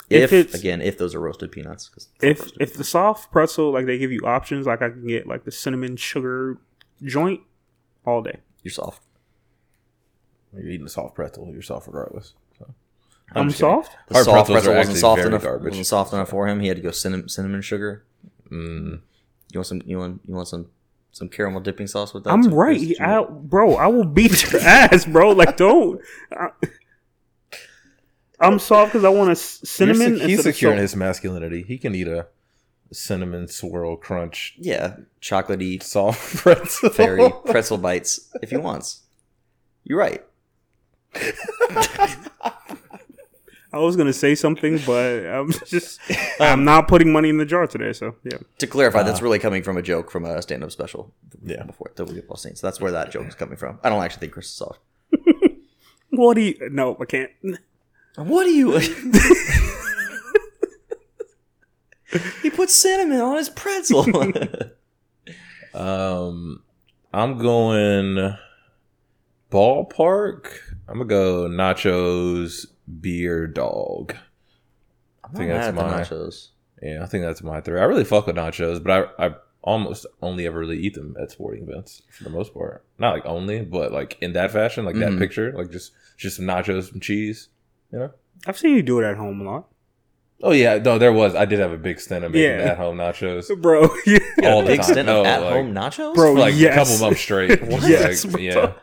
If If, it's- again, if those are roasted peanuts, If if the soft pretzel like they give you options, like I can get like the cinnamon sugar joint all day. you're soft. You're eating a soft pretzel. You're soft regardless. So. I'm, just kidding. soft. The Hard soft pretzels pretzel are wasn't soft enough. garbage. Wasn't soft enough for him. He had to go cinnamon, cinnamon sugar. Mm. You want some? You want? You want some? Some caramel dipping sauce with that? I'm too, right, I, bro. I will beat your [laughs] ass, bro. Like don't. I, am soft because I want a cinnamon. He's, he's secure in his masculinity. He can eat a cinnamon swirl crunch Yeah, chocolatey, soft [laughs] pretzel. fairy pretzel bites if he wants. You're right. [laughs] I was gonna say something, but I'm [laughs] just. I'm not putting money in the jar today. So yeah. To clarify, that's uh. really coming from a joke from a stand-up special. Yeah. before that we all seen. So that's where that joke is coming from. I don't actually think Chris is soft. What do you? No, I can't. What do you? [laughs] he put cinnamon on his pretzel. [laughs] Um, I'm going ballpark. I'm gonna go nachos, beer, dog. I think that's mad at mine. the nachos. Yeah, I think that's my three. I really fuck with nachos, but I I almost only ever really eat them at sporting events for the most part. Not like only, but like in that fashion, like that Mhm. picture, like just just some nachos, some cheese. You know. I've seen you do it at home a lot, Oh yeah, no, there was. I did have a big stint of making Yeah. at home nachos. [laughs] bro. [laughs] Yeah. all the Big time. stint No, of like, at-home nachos. Bro, for like yes. a couple months straight. [laughs] Just Yes, like, bro. yeah.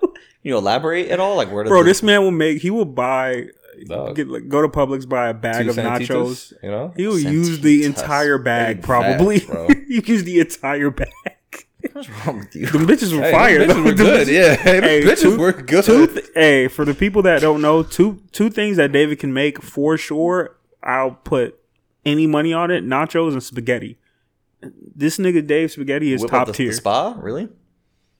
you elaborate at all? Like where? Did Bro, the- this man will make. He will buy. Dog. Get, like, go to Publix, buy a bag Two of nachos. You know. He will use the Santitas. entire bag, Big probably. facts, bro. you use the entire bag. What's wrong with you? Them bitches were Hey, fire. them though. were [laughs] Them good. bitches- Yeah, [laughs] hey, them Hey, bitches two- were good. Two th- hey, for the people that don't know, two two things that David can make for sure. I'll put any money on it: nachos and spaghetti. This nigga Dave spaghetti is Whip up top the, tier. The spa, really?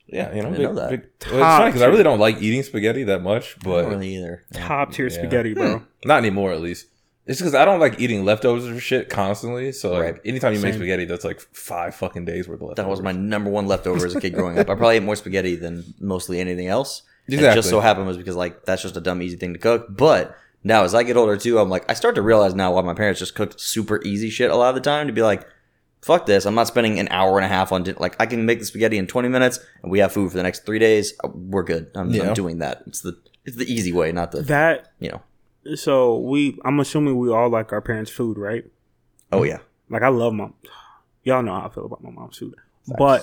Yeah, you know, I big, didn't know that. big- well, it's funny because I really don't like eating spaghetti that much, I but don't really either. top tier Yeah. spaghetti, bro. [clears throat] not anymore at least. It's because I don't like eating leftovers or shit constantly. So like, Right. anytime you make spaghetti, that's like five fucking days worth of leftovers. That was my number one leftover as a kid [laughs] growing up. I probably ate more spaghetti than mostly anything else. And It Exactly. just so happened was because like that's just a dumb easy thing to cook. But now as I get older too, I'm like I start to realize now why my parents just cooked super easy shit a lot of the time to be like, fuck this. I'm not spending an hour and a half on din- like I can make the spaghetti in 20 minutes and we have food for the next three days. Uh, We're good. I'm, Yeah. I'm doing that. It's the it's the easy way, not the That you know. So we. I'm assuming we all like our parents' food, right? Oh yeah. Like I love mom. Y'all know how I feel about my mom's food. But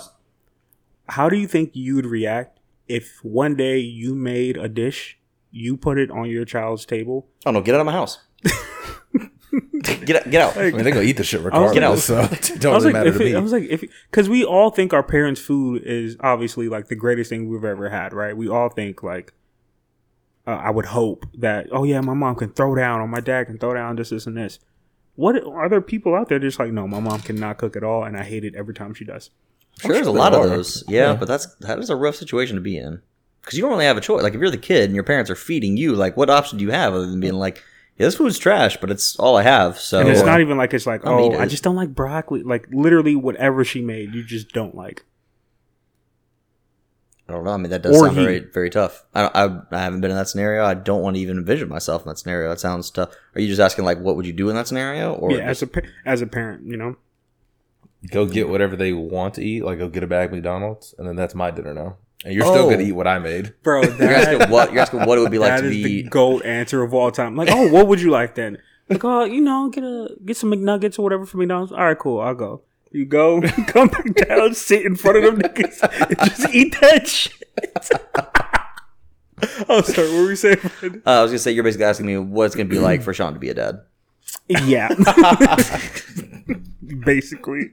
how do you think you'd react if one day you made a dish, you put it on your child's table? Oh no, get out of my house. [laughs] get out, get out. I mean, they're gonna eat the shit was- Get out. so [laughs] it I don't was really like, matter if to it, me. I was like, if because we all think our parents' food is obviously like the greatest thing we've ever had, right? We all think like, uh, I would hope that, oh yeah, my mom can throw down, or my dad can throw down this, this, and this. What are there people out there just like, no, my mom cannot cook at all, and I hate it every time she does. Sure, there's a lot there of those. Yeah, Yeah. but that's that is a rough situation to be in because you don't really have a choice. Like if you're the kid and your parents are feeding you, like what option do you have other than being like, yeah, this food's trash, but it's all I have. So And it's not even like it's like, I mean, oh, it I just don't like broccoli. Like literally, whatever she made, you just don't like. I don't know. I mean, that does Or sound he- very very tough. I, I I haven't been in that scenario. I don't want to even envision myself in that scenario. That sounds tough. Are you just asking like what would you do in that scenario? Or yeah, just- as a as a parent, you know. go get whatever they want to eat, like go get a bag of McDonald's, and then that's my dinner now. And you're still Oh. gonna eat what I made. Bro, [laughs] you're asking what you're asking what it would be like that to is be. the gold answer of all time. Like, oh, what would you like then? Like, oh, you know, get a get some McNuggets or whatever for McDonald's. All right, cool, I'll go. You go, [laughs] come back down, sit in front of them niggas, and just eat that shit. [laughs] oh, sorry, what were we saying? Uh, I was gonna say you're basically asking me what it's gonna be like for Sean to be a dad. Yeah, [laughs] basically.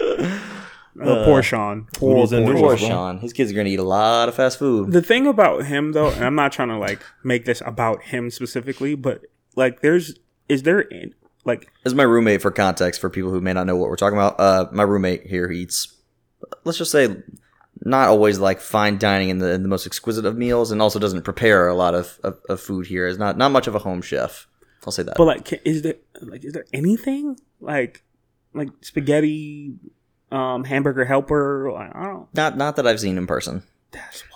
Uh, poor Sean. Poor, poor. Poor. Sean. His kids are gonna eat a lot of fast food. the thing about him though and i'm not trying to like make this about him specifically but like there's is there in- like As my roommate, for context, for people who may not know what we're talking about, uh, my roommate here eats, let's just say, not always like fine dining in the, in the most exquisite of meals, and also doesn't prepare a lot of, of, of food here. Is not not much of a home chef. I'll say that. but like is there like is there anything like like spaghetti um hamburger helper i don't not not that I've seen in person.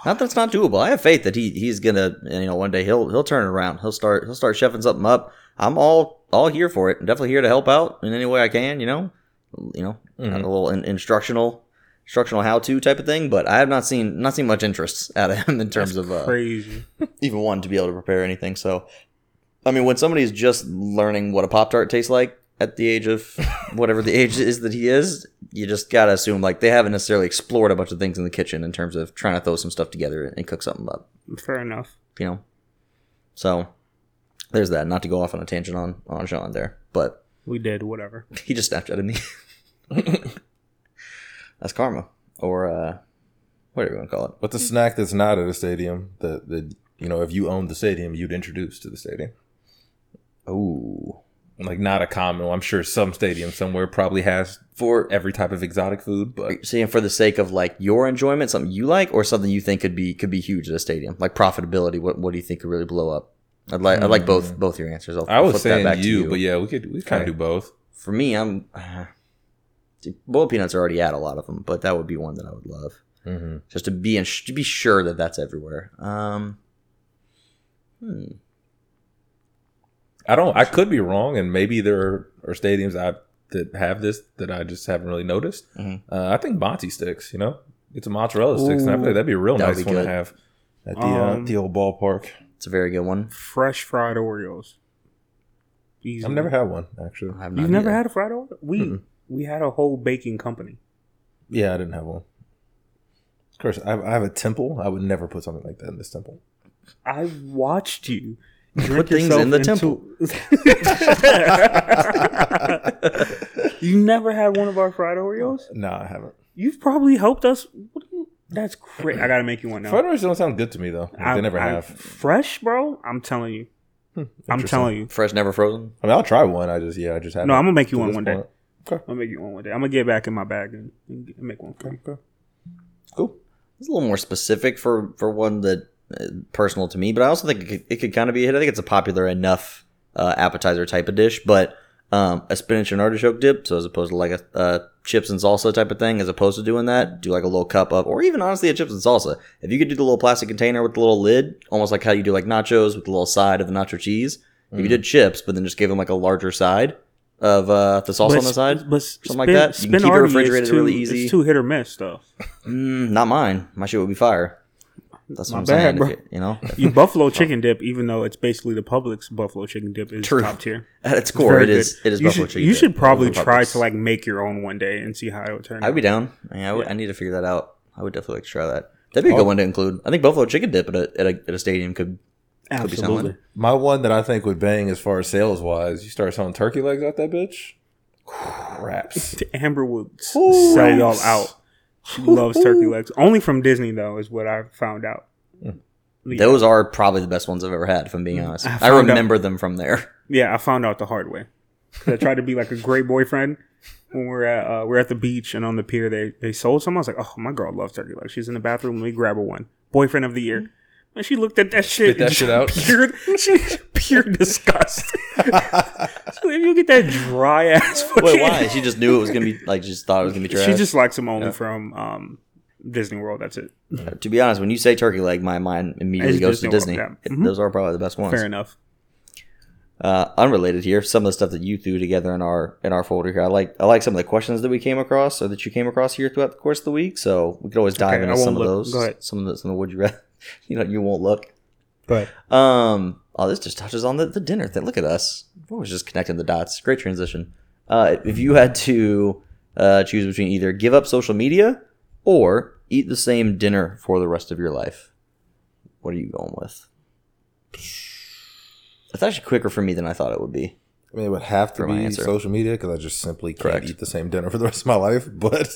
Not that it's not doable. I have faith that he he's gonna you know one day he'll he'll turn it around. He'll start he'll start chefing something up. I'm all all here for it. I'm definitely here to help out in any way I can. You know, you know, Mhm. a little in, instructional instructional how to type of thing. But I have not seen not seen much interest out of him in terms of uh, [laughs] even one to be able to prepare anything. So, I mean, when somebody's just learning what a pop tart tastes like at the age of [laughs] whatever the age is that he is, you just gotta assume like they haven't necessarily explored a bunch of things in the kitchen in terms of trying to throw some stuff together and cook something up. Fair enough. You know, so there's that. Not to go off on a tangent on on Sean there, but We did whatever. [laughs] he just Snapchatted me. [laughs] That's karma, or uh, whatever you want to call it. What's a snack that's not at a stadium that, that you know, if you owned the stadium, you'd introduce to the stadium? Ooh, Like not a common one. I'm sure some stadium somewhere probably has for every type of exotic food, but saying for the sake of like your enjoyment, something you like, or something you think could be could be huge at a stadium, like profitability. What what do you think could really blow up? I'd like I'd like both both your answers. I'll I was flip that saying back to you, but yeah, we could we kind Okay. of do both. for me, I'm uh, boiled peanuts are already at a lot of them, but that would be one that I would love Mm-hmm. just to be in, to be sure that that's everywhere. Um, hmm. I don't. I could be wrong, and maybe there are, are stadiums I that have this that I just haven't really noticed. Mhm. Uh, I think Monty sticks. You know, it's a mozzarella sticks, and I feel like that'd be a real nice be one good. to have at the uh, Um, the old ballpark. It's a very good one. Fresh fried Oreos. Easy. I've never had one actually. I have You've never either. had a fried Oreo? We Mm-mm. we had a whole baking company. Yeah, I didn't have one. Of course, I have, I have a temple. I would never put something like that in this temple. I watched you [laughs] Put things in the temple. [laughs] [laughs] you never had one of our fried Oreos? No, I haven't. You've probably helped us. What do you, that's great. I gotta make you one now. Fried Oreos don't sound good to me though. Like, I- they never I- have. Fresh, bro. I'm telling you. I'm telling you. Fresh, never frozen. I mean, I'll try one. I just yeah, I just haven't. No, I'm gonna make you to one this one day. point. Okay. I'll make you one one day. I'm gonna get back in my bag and, and make one for you. Okay. Cool. It's a little more specific for for one that uh, personal to me, but I also think it could, it could kind of be a hit. I think it's a popular enough uh, appetizer type of dish, but um, a spinach and artichoke dip. So as opposed to like a uh, chips and salsa type of thing, as opposed to doing that, do like a little cup of, or even honestly a chips and salsa. If you could do the little plastic container with the little lid, almost like how you do like nachos with the little side of the nacho cheese. If you did chips, but then just gave them like a larger side of uh, the salsa on the side, but something like that. You can keep it refrigerated too, really easy. It's too hit or miss though. Mm, not mine. My shit would be fire. That's what I'm bad, saying. bro. You, you know, Your buffalo chicken dip, even though it's basically the Publix buffalo chicken dip, is True. top tier. [laughs] at its It's core, very it is. good. It is You buffalo should, chicken. you dip. should probably try Publix. to like make your own one day and see how it would turn out. I'd out. be down. Yeah, I, would, Yeah. I need to figure that out. I would definitely like to try that. That'd be a good Oh. one to include. I think buffalo chicken dip at a at a, at a stadium could. Could be Absolutely. something. My one that I think would bang as far as sales wise, you start selling turkey legs out that bitch. Wraps. [laughs] Amber would Ooh, sell y'all out. She loves turkey legs. Only from Disney though, is what I found out. Mm. Yeah. Those are probably the best ones I've ever had. If I'm being honest, I I, found out- remember them from there. [laughs] Yeah, I found out the hard way. 'Cause I tried to be like a great boyfriend when we're at uh, we're at the beach and on the pier. They they sold some. I was like, oh, my girl loves turkey legs. She's in the bathroom. Let me grab her one. Boyfriend of the year. And she looked at that shit. Spit that shit out. [laughs] Pure, she, [laughs] pure disgust. [laughs] so if you get that dry ass. Wait, why? She just knew it was gonna be like. Just thought it was gonna be trash. She just likes them only from um, Disney World. That's it. to be honest, when you say turkey leg, my mind immediately It's goes to Disney Disney. World, yeah. It- Mhm. Those are probably the best ones. Fair enough. Uh, unrelated here, some of the stuff that you threw together in our in our folder here. I like I like some of the questions that we came across or that you came across here throughout the course of the week. So we could always dive Okay, into some of look. those. Go ahead. Some of the some of the would you rather. [laughs] You know, you won't look. But Um. Oh, this just touches on the, the dinner thing. Look at us. We're always just connecting the dots. Great transition. Uh, if you had to uh, choose between either give up social media or eat the same dinner for the rest of your life, what are you going with? It's actually quicker for me than I thought it would be. I mean, it would have to be social media because I just simply can't Correct. eat the same dinner for the rest of my life. [laughs] But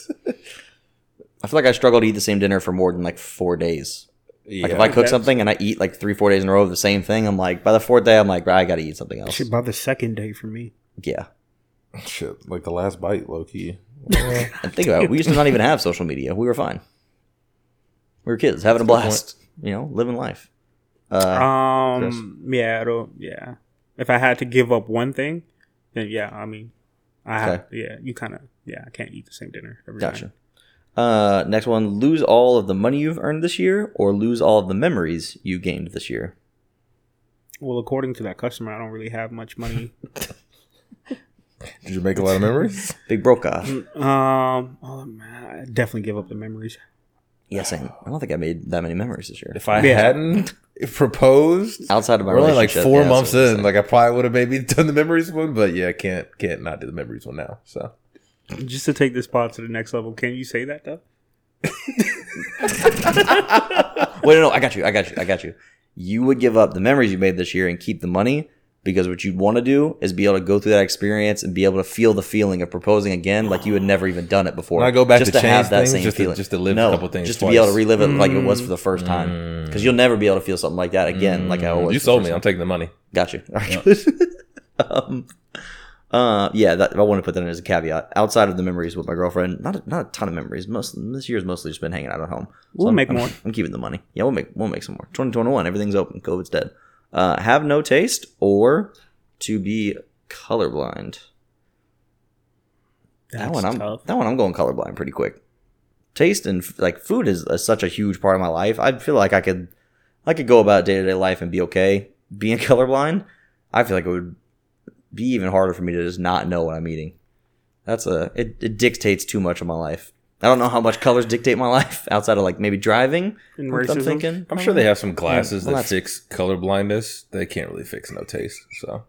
I feel like I struggle to eat the same dinner for more than like four days. Like if I cook something and I eat like three, four days in a row of the same thing, I'm like, by the fourth day, I'm like, I gotta eat something else. shit, by the second day for me. Yeah. shit, like the last bite, low key. And [laughs] think about it. We used to not even have social media. We were fine. We were kids having a blast. You know, living life. Uh, Um. Yeah. It'll, yeah. If I had to give up one thing, then yeah. I mean, I have. Yeah. You kind of. Yeah. I can't eat the same dinner every gotcha. night. Uh, next one: lose all of the money you've earned this year, or lose all of the memories you gained this year. Well, according to that customer, I don't really have much money. [laughs] Did you make a lot of memories? [laughs] Big broke Brokaw. um, oh, man, I definitely give up the memories. Yeah, same. I don't think I made that many memories this year. If I Yeah. hadn't proposed, Outside of my we're only like four yeah, months that's what I'm in. Like I probably would have maybe [laughs] done the memories one, but yeah, I can't can't not do the memories one now. So Just to take this pod to the next level, can you say that though? Wait, no, no, I got you. I got you. I got you. You would give up the memories you made this year and keep the money because what you'd want to do is be able to go through that experience and be able to feel the feeling of proposing again like you had never even done it before. When I go back just to change have that things, same just to- feeling, just to live a couple things just to be able to relive it like it was for the first time because you'll never be able to feel something like that again. Like I was. Mm. you sold me. time. I'm taking the money. Got you. All right, [laughs] good. um, uh, yeah, that, I want to put that in as a caveat. Outside of the memories with my girlfriend, not a, not a ton of memories. Most this year's mostly just been hanging out at home. We'll I'm- make I'm- more. I'm keeping the money. Yeah, we'll make we'll make some more. 2021, everything's open. COVID's dead. Uh, have no taste or to be colorblind. that one I'm tough. that one I'm going colorblind pretty quick. Taste and like food is uh, such a huge part of my life. I feel like I could I could go about day to day life and be okay. Being [laughs] colorblind, I feel like it would be even harder for me to just not know what I'm eating. That's a it, it dictates too much of my life. I don't know how much colors dictate my life [laughs] outside of like maybe driving. And I'm- I'm thinking. I'm sure they have some glasses well, that that's- fix color blindness. They can't really fix no taste. So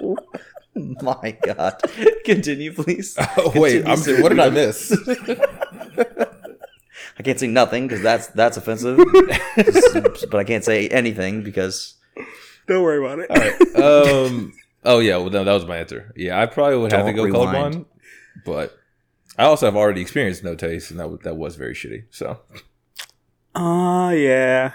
[laughs] My God, continue, please. [laughs] oh wait, I'm, Continue, what did I miss? I can't say nothing because that's that's offensive. but I can't say anything because Don't worry about it. All right. Um. Oh yeah. Well, no, that was my answer. Yeah, I probably would have to Don't go rewind. colorblind, but I also have already experienced no taste, and that was, that was very shitty. So Uh yeah.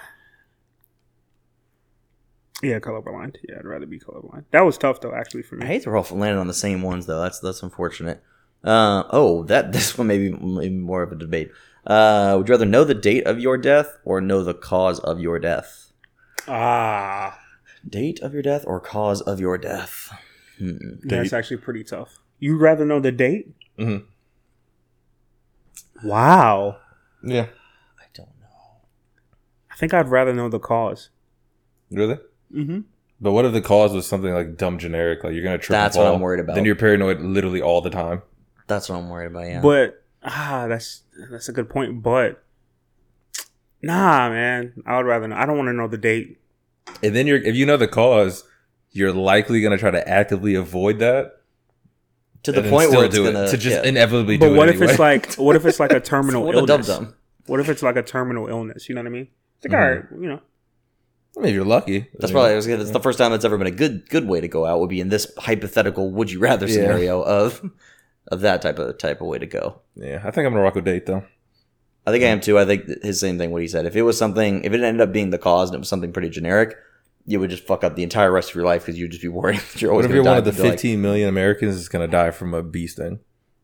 Yeah, colorblind. Yeah, I'd rather be colorblind. That was tough though, actually, for me. I hate we're all landing on the same ones though. That's that's unfortunate. Uh, oh, that [laughs] this one may be m- even more of a debate. Uh, would you rather know the date of your death or know the cause of your death? Ah, Date of your death or cause of your death? Hmm. that's actually pretty tough. You'd rather know the date? Mhm. Wow. yeah, I don't know. I think I'd rather know the cause. really. Mm-hmm. But what if the cause was something like dumb generic, like you're gonna trip? and That's what? I'm worried about. Then you're paranoid literally all the time. That's what I'm worried about. Yeah. But ah, that's that's a good point. But nah, man, I would rather know. I don't want to know the date. And then you're if you know the cause, you're likely gonna try to actively avoid that to the point still where it's do gonna it to just yeah. inevitably But do what it if it's like what if it's like a [laughs] terminal what illness? dum. What if it's like a terminal illness? You know what I mean? It's like Mhm. all right, you know. I mean, if you're lucky. That's I mean, probably I that's the first time it's ever been a good good way to go out would be in this hypothetical would you rather Yeah. scenario of of that type of type of way to go. Yeah, I think I'm gonna rock with date though. I think I am too. I think his same thing. What he said. If it was something, if it ended up being the cause and it was something pretty generic, you would just fuck up the entire rest of your life because you'd just be worried [laughs] that you're always What if you're one of the You'd be like, 15 million Americans that's gonna die from a bee sting,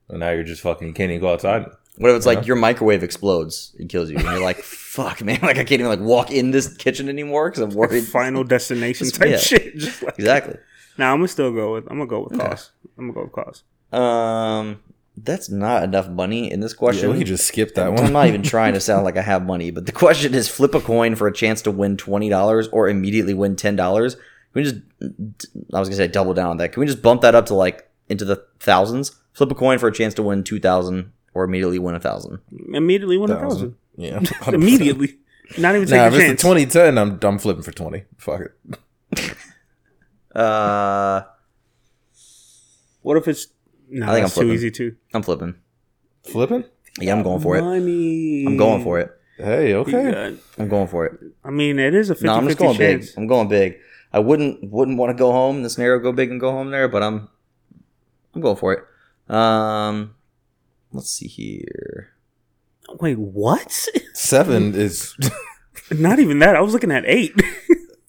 and now you're just fucking you can't even go outside? what if it's Yeah. like your microwave explodes and kills you, and you're like, [laughs] "Fuck, man! [laughs] Like I can't even like walk in this kitchen anymore because I'm worried." Final destination type Yeah. shit. Just like exactly. Now I'm gonna still go with I'm gonna go with Okay. cause. I'm gonna go with cause. Um, that's not enough money in this Yeah, question. we can just skip that one. I'm not even trying to [laughs] sound like I have money, but the question is flip a coin for a chance to win twenty dollars or immediately win ten dollars. Can we just I was gonna say double down on that. Can we just bump that up to like into the thousands? Flip a coin for a chance to win two thousand or immediately win a thousand. Immediately win a Thousand. thousand. Yeah, [laughs] Immediately. Not even Nah, take if a it's chance. the 2010, I'm I'm flipping for 20. Fuck it. [laughs] Uh What if it's no, I think that's I'm flipping. too easy too. I'm flipping. Flipping? Yeah, I'm going for it. Money. I'm going for it. Hey, okay. I'm going for it. I mean, it is a 50 No, I'm just 50 going big. I'm going big. I wouldn't wouldn't want to go home in the scenario, go big and go home there, but I'm I'm going for it. Um, let's see here. Wait, what? Seven is [laughs] Not even that. I was looking at eight.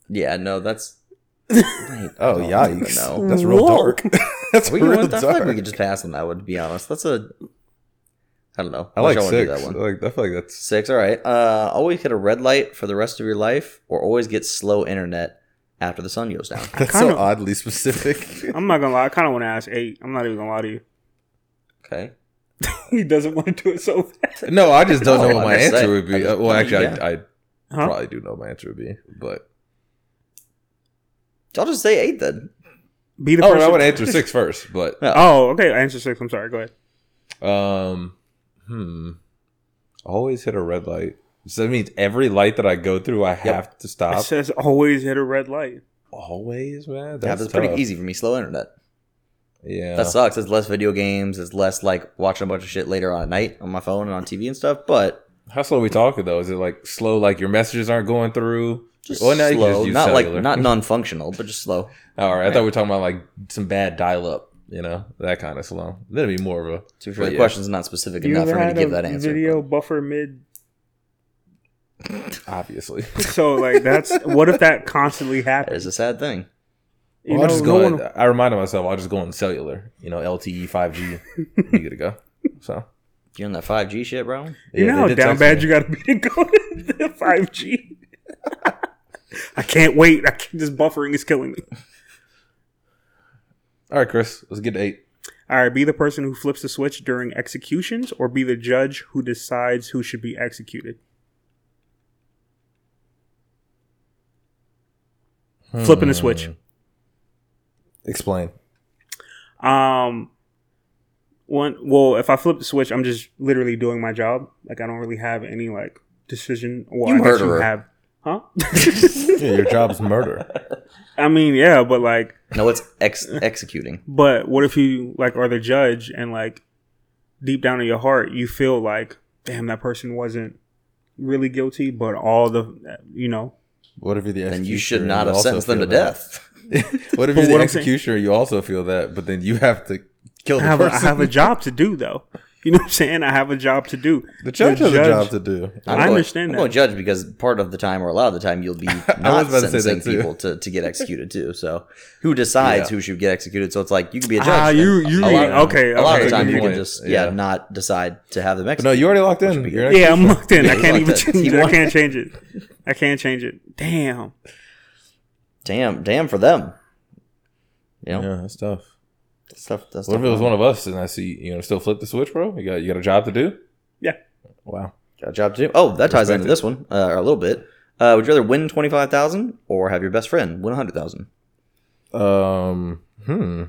Yeah, no, that's. [laughs] Wait, oh I don't yikes. even know. That's real Whoa. dark. That's We can, real I feel like we could just pass on that one. To be honest, that's a. I don't know. I Wish like wouldn't do six. That I, one. like, I feel like that's Six. All right. Uh, always hit a red light for the rest of your life, or always get slow internet after the sun goes down. [laughs] that's kinda- so oddly specific. [laughs] I'm not gonna lie. I kind of want to ask eight. I'm not even gonna lie to you. Okay. [laughs] he doesn't want to do it so bad. No, I just don't No, know what my answer saying. would be. just- Uh, well, actually, yeah. I, I Huh? probably do know what my answer would be, but I'll just say eight then. Be the oh, person. I would answer six first. But Yeah. [laughs] Oh, okay. Answer six. I'm sorry. Go ahead. um, hmm, always hit a red light. So that means every light that I go through, I have to stop. It says always hit a red light. Always, man. yeah, That's that's pretty easy for me. Slow internet. Yeah, That sucks. It's less video games. It's less like watching a bunch of shit later on at night on my phone and on TV and stuff. But How slow are we talking though? Is it like slow? Like your messages aren't going through? Just Well, now you slow. just use not cellular. like not [laughs] non-functional, but just slow. All right, I thought we were talking about like some bad dial-up. You know, that kind of slow. That'd be more of a. To be fair, the yeah. question's not specific You enough for me to give a that answer. video buffer mid? [laughs] Obviously, [laughs] So like that's what if that constantly happens? is a sad thing. You well, I'll know, just no go. one- I reminded myself I'll just go on cellular. You know, LTE, five G. you good to go. So You on that five G shit, bro? You yeah, know they how down bad me. you got to be to go to five G. [laughs] I can't wait. I can't, this buffering is killing me. All right, Chris, let's get to eight. All right, be the person who flips the switch during executions, or be the judge who decides who should be executed. Flipping the switch. Hmm. Explain. Um, one. Well, if I flip the switch, I'm just literally doing my job. Like I don't really have any like decision. Well, You I murderer. have, huh? [laughs] Yeah, your job's murder. I mean, yeah, but like, No, it's ex- executing. but what if you like are the judge and like deep down in your heart you feel like, damn, that person wasn't really guilty, but all the, you know, What if you're the Then you should not you have sentenced them to that? death. [laughs] what if [laughs] you're the what I'm saying- executioner? You also feel that, but then you have to kill I the have a, I person. have a job to do though. You know what I'm saying? I have a job to do. the judge the has a job to do. I'm I going- understand I'm that. going to judge because part of the time, or a lot of the time, you'll be [laughs] not about to sentencing people to, to get executed too. So, who decides Yeah. who should get executed? So it's like you could be a judge. Ah, then. you- A you lot of- okay, A lot okay, of the time, good you can just yeah. Yeah. not decide to have them But executed. no, you already locked in. You're Yeah, I'm [laughs] locked in. I can't even change You it. I can't change it. I can't change it. Damn. damn, damn for them. You know, Yeah, that's tough. Stuff. That's What if it was one of us and I see you know still flip the switch, bro? You got you got a job to do. Yeah. Wow. Got a job to do. Oh, that ties Respect into it. this one uh, a little bit. Uh, would you rather win twenty five thousand or have your best friend win a hundred thousand? Um. Hmm.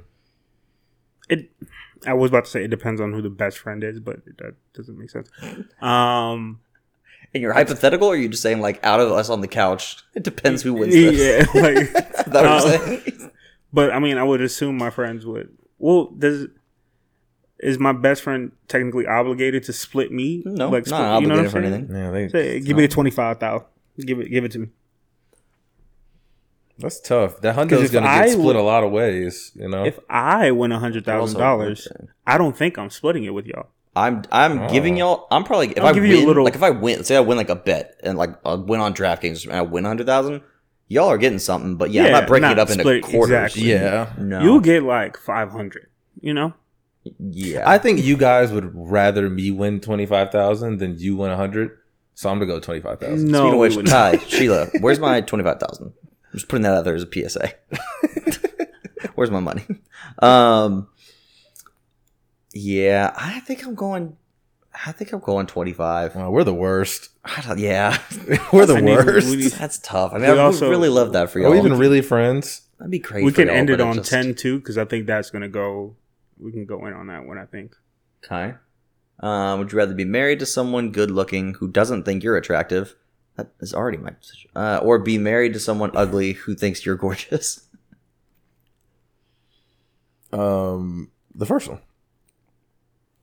It. I was about to say it depends on who the best friend is, but that doesn't make sense. Um. And you're hypothetical, or are you just saying like out of us on the couch? It depends who wins [laughs] this. Yeah. Like. [laughs] Is that what you're saying? But I mean, I would assume my friends would. Well, does is my best friend technically obligated to split me? No, like not split- obligated for saying? anything. Yeah, they, Say, give me the twenty five thousand. Give it. Give it to me. that's tough. That hundo 'Cause is going to get split would- a lot of ways. You know. If I win a hundred thousand dollars, I don't think I'm splitting it with y'all. I'm I'm Oh. giving y'all. I'm probably if I'll I give win, you a little- like if I win, say I win like a bet and like I win on DraftKings and I win a hundred thousand, y'all are getting something. But yeah, I'm not breaking not it up into split quarters. exactly. yeah. No, You'll get like five hundred. You know. yeah. I think you guys would rather me win twenty five thousand than you win a hundred. So I'm gonna go twenty five thousand. No. Speaking of which, wouldn't. Ty, Sheila, [laughs] where's my twenty five thousand? I'm just putting that out there as a PSA. [laughs] where's my money? Um, yeah, I think I'm going. I think I'm going twenty five. Oh, we're the worst. Yeah, [laughs] We're the I need- worst. we that's tough. I mean, We I would also- really love that for y'all. Are we even really friends? That'd be crazy. we can end it but on just- ten too, because I think that's gonna go. We can go in on that one. I think. Okay. Um, would you rather be married to someone good looking who doesn't think you're attractive? That is already my decision. Uh, or be married to someone ugly who thinks you're gorgeous. Um, the first one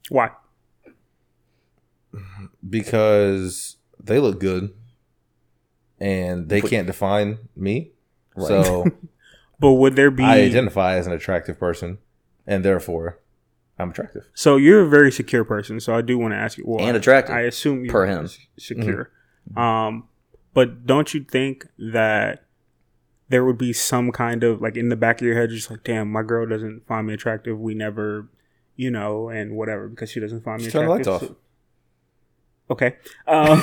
Why? Because they look good, and they But- can't define me. Right. So [laughs] But would there be? I identify as an attractive person, and therefore I'm attractive. so you're a very secure person. So I do want to ask you. Well, And attractive, I assume you're per him. s- secure. Um, but don't you think that there would be some kind of like in the back of your head, just like, damn, my girl doesn't find me attractive. We never, you know, and whatever because she doesn't find me Just turn the attractive. lights off. So- okay. Um,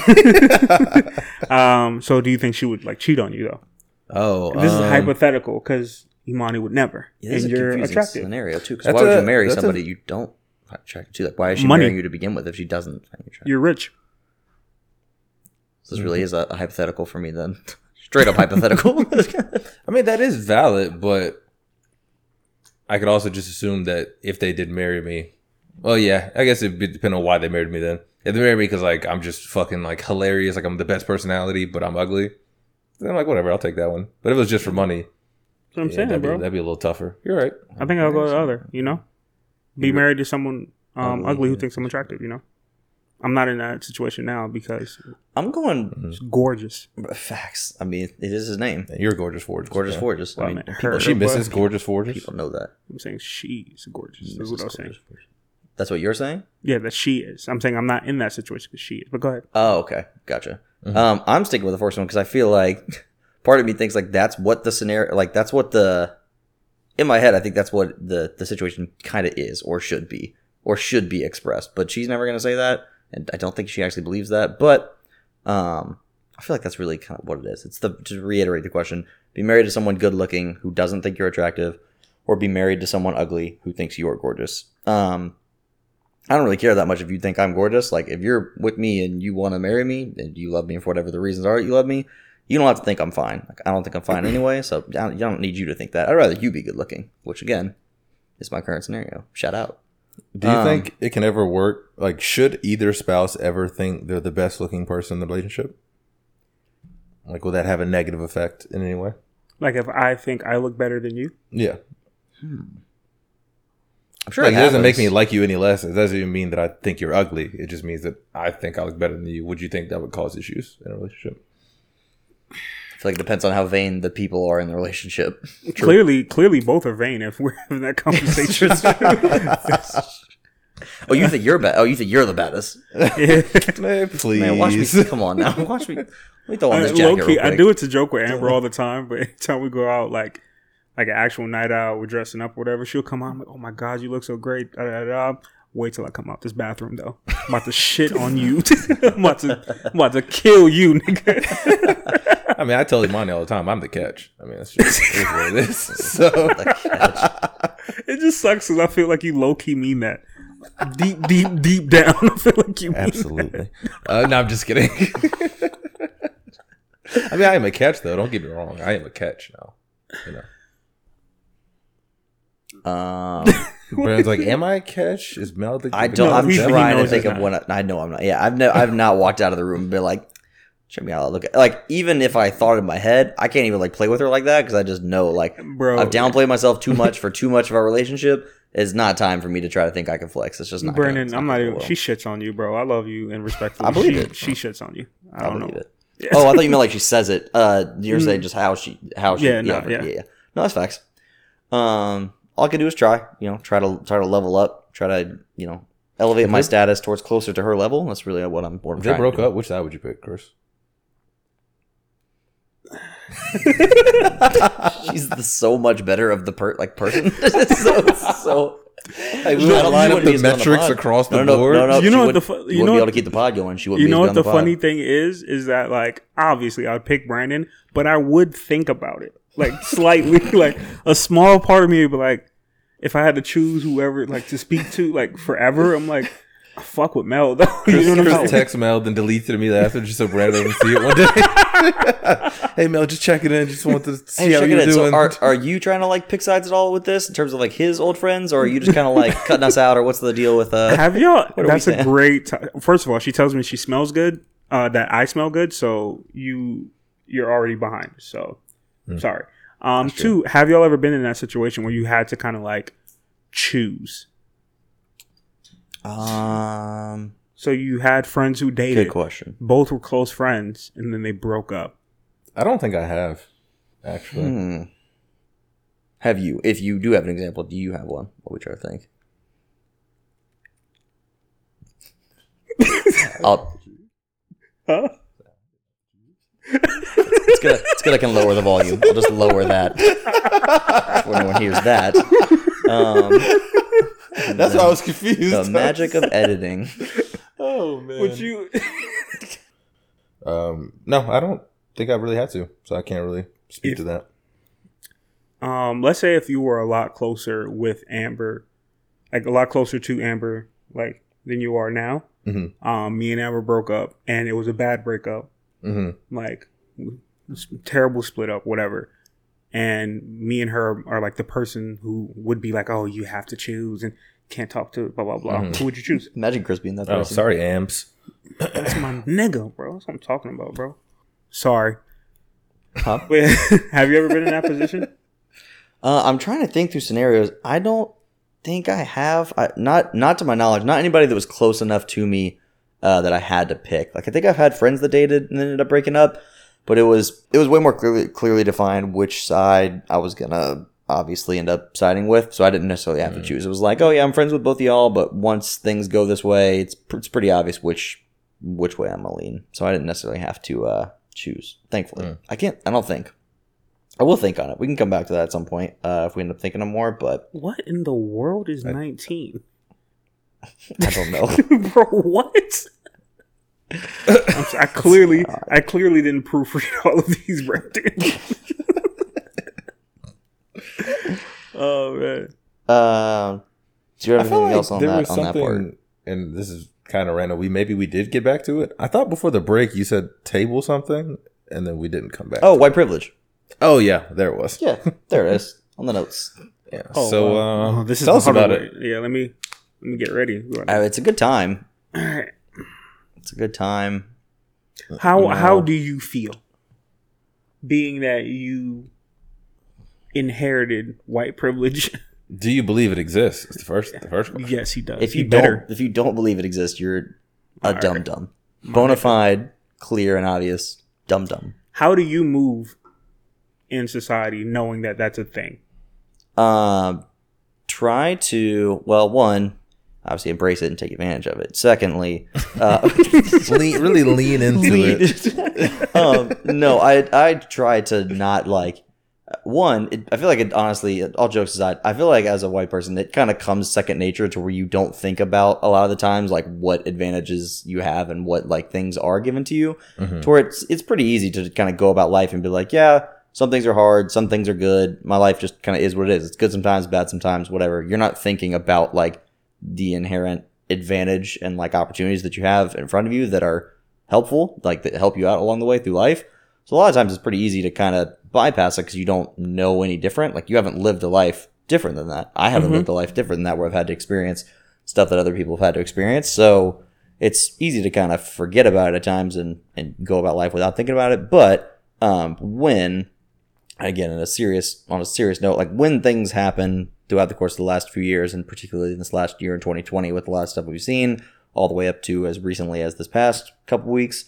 [laughs] um, so do you think she would like cheat on you though? Oh, This is um, hypothetical because Imani would never, Yeah, this and is a you're confusing attractive. scenario too. Because why would a- you marry that's a- somebody you don't attracted to? Like, why is she Money. marrying you to begin with if she doesn't find you attractive? You're rich. So this really is a, a hypothetical for me then. [laughs] Straight up hypothetical. [laughs] I mean, that is valid, but I could also just assume that if they did marry me, well, yeah, I guess it'd be depend on why they married me then. If they married me because like I'm just fucking like hilarious, like I'm the best personality, but I'm ugly, then I'm like whatever, I'll take that one. But if it was just for money, That's what I'm yeah, saying, that'd, bro. Be, that'd be a little tougher. You're right. I think I'll go the other. You know, be married to someone um, ugly who thinks I'm attractive. You know, I'm not in that situation now because I'm going it's gorgeous. facts. I mean, it is his name. You're gorgeous, Forges. Gorgeous Yeah. Forges. Well, I mean, I people, her- She but- misses gorgeous Forges. people know that. I'm saying she's gorgeous. That's what I was saying. That's what you're saying? Yeah, that she is. I'm saying I'm not in that situation because she is. But go ahead. Oh, okay. Gotcha. Um, I'm sticking with the first one because I feel like [laughs] part of me thinks like that's what the scenario, like that's what the, in my head, I think that's what the, the situation kind of is or should be or should be expressed. But she's never going to say that. And I don't think she actually believes that. But um, I feel like that's really kind of what it is. It's the, to reiterate the question be married to someone good looking who doesn't think you're attractive or be married to someone ugly who thinks you're gorgeous. Um, I don't really care that much if you think I'm gorgeous. Like, if you're with me and you want to marry me and you love me for whatever the reasons are you love me, you don't have to think I'm fine. Like, I don't think I'm fine [clears throat] anyway, so I don't, I don't need you to think that. I'd rather you be good looking, which again is my current scenario. Shout out. Do you Um, think it can ever work? Like, should either spouse ever think they're the best looking person in the relationship? Like, will that have a negative effect in any way? Like if I think I look better than you, Yeah. I'm sure like, it doesn't make me like you any less. It doesn't even mean that I think you're ugly. It just means that I think I look better than you. Would you think that would cause issues in a relationship? I feel like it depends on how vain the people are in the relationship. [laughs] clearly, clearly both are vain. If we're having that conversation, [laughs] [laughs] Oh, you think you're bad? Oh, you think you're the baddest? Man, please. Man, watch me. Come on now, watch me. Let me throw on this uh, jacket. low real key, I do it to joke with Amber all the time, but anytime we go out, like like an actual night out, we're dressing up, or whatever, she'll come out. I'm like, oh my god, you look so great. Da, da, da. Wait till I come out this bathroom though. I'm about to shit on you. [laughs] I'm about to, I'm about to kill you, nigga. [laughs] I mean, I tell Imani all the time, I'm the catch. I mean, that's just it is what it is. [laughs] So, the catch. it just sucks because I feel like you low key mean that. Deep, deep, deep down, I feel like you mean absolutely. Uh, no, I'm just kidding. I mean, I am a catch, though. Don't get me wrong. I am a catch now. You know, Um, [laughs] Brandon's like, "Am I a catch?" Is Mel the? I don't. No, I'm he- he trying to think he's of not. when I, I know I'm not. Yeah, I've never. I've not walked out of the room and been like, check me out. Look, at, like even if I thought in my head, I can't even like play with her like that because I just know like Bro. I've downplayed myself too much for too much of our relationship. It's not time for me to try to think I can flex. It's just not. gonna- Brandon, I'm not even. well. She shits on you, bro. I love you and respectfully. I believe she, it. She shits on you. I, I don't believe know. it. Oh, I thought you meant like she says it. Uh, you're saying just how she, how she, Yeah, yeah, no, yeah, yeah. yeah, No, that's facts. Um, all I can do is try. You know, try to try to level up. Try to you know elevate my status towards closer to her level. That's really what I'm. What I'm If they trying broke to do. up, which side would you pick, Chris? [laughs] She's the so much better of the per like person. [laughs] so so. Hey, we I would don't- line she up the as good on metrics pod. across the no, no, board. No, no, You she know what wouldn't- the fu- you you wouldn't know be able what- to keep the pod going. She wouldn't You be know as what good the on funny thing is? Is that like obviously I'd pick Brandon, but I would think about it like slightly. [laughs] like a small part of me would be like, if I had to choose whoever like to speak to like forever, I'm like, I fuck with Mel though. Chris, [laughs] you know what I'm Chris saying? text Mel, then deleted it immediately after just so Brandon doesn't [laughs] see it one day. hey Mel, just checking in. Just wanted to see Hey, how you're doing. So are, are you trying to like pick sides at all with this in terms of like his old friends, or are you just kind of like cutting us out, or what's the deal with uh? Have y'all? That's a great. T- First of all, she tells me she smells good. Uh, that I smell good, so you you're already behind. So Hmm. sorry. Um, two. Have y'all ever been in that situation where you had to kind of like choose? Um, So you had friends who dated. good question. Both were close friends, and then they broke up. I don't think I have actually. Hmm. Have you? If you do have an example, do you have one? What we try to think. [laughs] I'll, Huh? [laughs] it's good. It's good. I can lower the volume. I'll just lower that. Before anyone hears that. Um, That's why I was confused. the magic of editing. Oh man. Would you? Um, no, I don't think I really had to, so I can't really speak If- to that. um, let's say if you were a lot closer with Amber, like a lot closer to Amber, like than you are now. Mhm. Um, me and Amber broke up, and it was a bad breakup. hmm Like terrible split up, whatever. And me and her are like the person who would be like, "Oh, you have to choose and can't talk to blah blah blah." Mhm. Who would you choose? Imagine Chris being that Oh, person. sorry, Amps. That's my nigga, bro. That's what I'm talking about, bro. Sorry. Huh? [laughs] Wait, [laughs] have you ever been in that position? Uh, I'm trying to think through scenarios. I don't think I have. I, not not to my knowledge. Not anybody that was close enough to me uh, that I had to pick. Like I think I've had friends that dated and ended up breaking up, but it was it was way more clearly clearly defined which side I was gonna obviously end up siding with. So I didn't necessarily have to choose. It was like, oh yeah, I'm friends with both of y'all, but once things go this way, it's pr- it's pretty obvious which which way I'm gonna lean. So I didn't necessarily have to uh, choose. Thankfully, Mm. I can't. I don't think. I will think on it. We can come back to that at some point uh, if we end up thinking of more, but What in the world is 19? [laughs] I don't know. [laughs] bro, what? I'm sorry, I [laughs] clearly, I clearly didn't proofread [laughs] all of these, Brandon. [laughs] oh man, Um, do you have anything like else on that was on that part? and this is kind of random. We maybe we did get back to it. I thought before the break you said table something, and then we didn't come back. Oh, white privilege. oh yeah, there it was. Yeah, there it is on the notes. Yeah. oh, so wow. uh, Oh, this is tell the us about harder it. Yeah, let me let me get ready. Uh, it's a good time. All right. [clears throat] It's a good time. How No. how do you feel, being that you inherited white privilege? [laughs] Do you believe it exists? It's the first. The first question. yes, he does. If you He don't, better. if you don't believe it exists, you're a All dum right. bona fide, clear and obvious dum dum. How do you move in society knowing that that's a thing? Um, try to well, one, obviously embrace it and take advantage of it. Secondly, uh, [laughs] lean, really lean into it. [laughs] um, no, I I try to not like one. It, I feel like it honestly. All jokes aside, I feel like as a white person, it kind of comes second nature to where you don't think about a lot of the times like what advantages you have and what like things are given to you. Mhm. To where it's it's pretty easy to kind of go about life and be like, yeah, some things are hard, some things are good. My life just kind of is what it is. It's good sometimes, bad sometimes, whatever. You're not thinking about like the inherent advantage and like opportunities that you have in front of you that are helpful, like that help you out along the way through life. So a lot of times it's pretty easy to kind of bypass it because you don't know any different. Like you haven't lived a life different than that. I haven't Mhm. lived a life different than that where I've had to experience stuff that other people have had to experience. So it's easy to kind of forget about it at times and, and go about life without thinking about it. But um, when again in a serious on a serious note like when things happen throughout the course of the last few years and particularly in this last year in 2020 with a lot of stuff we've seen all the way up to as recently as this past couple weeks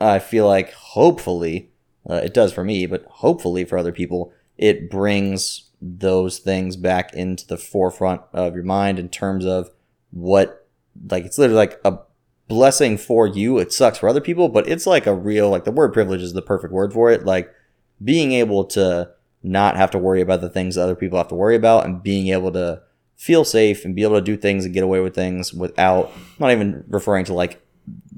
i feel like hopefully uh, it does for me but hopefully for other people it brings those things back into the forefront of your mind in terms of what like it's literally like a blessing for you. It sucks for other people but it's like a real like the word privilege is the perfect word for it. Like being able to not have to worry about the things that other people have to worry about and being able to feel safe and be able to do things and get away with things without not even referring to like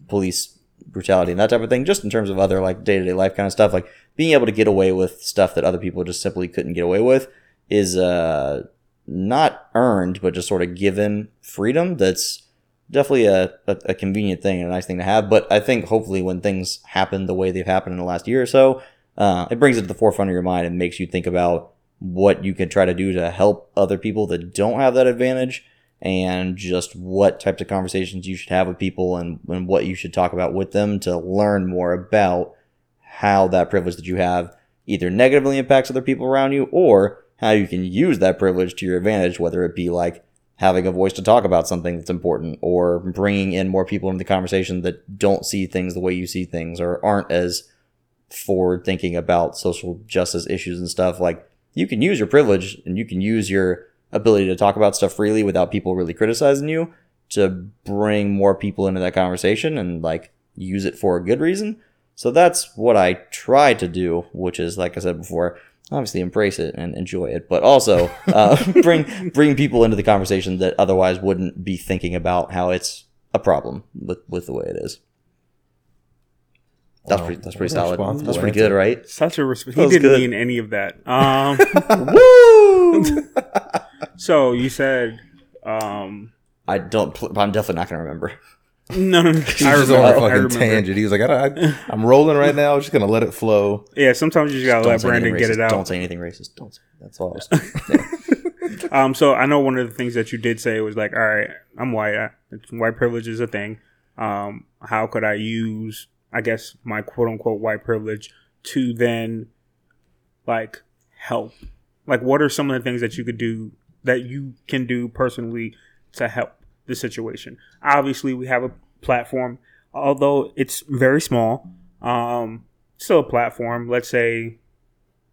police brutality and that type of thing just in terms of other like day-to-day life kind of stuff. Like being able to get away with stuff that other people just simply couldn't get away with is uh not earned but just sort of given freedom that's definitely a, a, a convenient thing and a nice thing to have. But i think hopefully when things happen the way they've happened in the last year or so uh, it brings it to the forefront of your mind and makes you think about what you can try to do to help other people that don't have that advantage and just what types of conversations you should have with people and, and what you should talk about with them to learn more about how that privilege that you have either negatively impacts other people around you or how you can use that privilege to your advantage, whether it be like having a voice to talk about something that's important or bringing in more people into the conversation that don't see things the way you see things or aren't as forward thinking about social justice issues and stuff. Like you can use your privilege and you can use your ability to talk about stuff freely without people really criticizing you to bring more people into that conversation and like use it for a good reason. So that's what I try to do, which is like I said before, obviously embrace it and enjoy it, but also [laughs] uh, bring bring people into the conversation that otherwise wouldn't be thinking about how it's a problem with with the way it is. That's Wow. pretty. That's pretty solid. responsible That's pretty good, right? Such a respect. He didn't good. mean any of that. [laughs] Um, Woo! [laughs] so you said Um, I don't. Pl- I'm definitely not gonna remember. no, no, no. [laughs] He's I just remember. on a I fucking remember. tangent. He was like, I, I, I'm rolling right now. Just gonna let it flow. Yeah, sometimes you just gotta Don't let Brandon get it out. Don't say anything racist. Don't. Say, that's all. I was. Um, so I know one of the things that you did say was like, all right, I'm white. I, it's, white privilege is a thing. Um, how could I use, I guess, my quote unquote white privilege to then, like, help? Like, what are some of the things that you could do that you can do personally to help the situation? Obviously, we have a platform, although it's very small. Um, still a platform. Let's say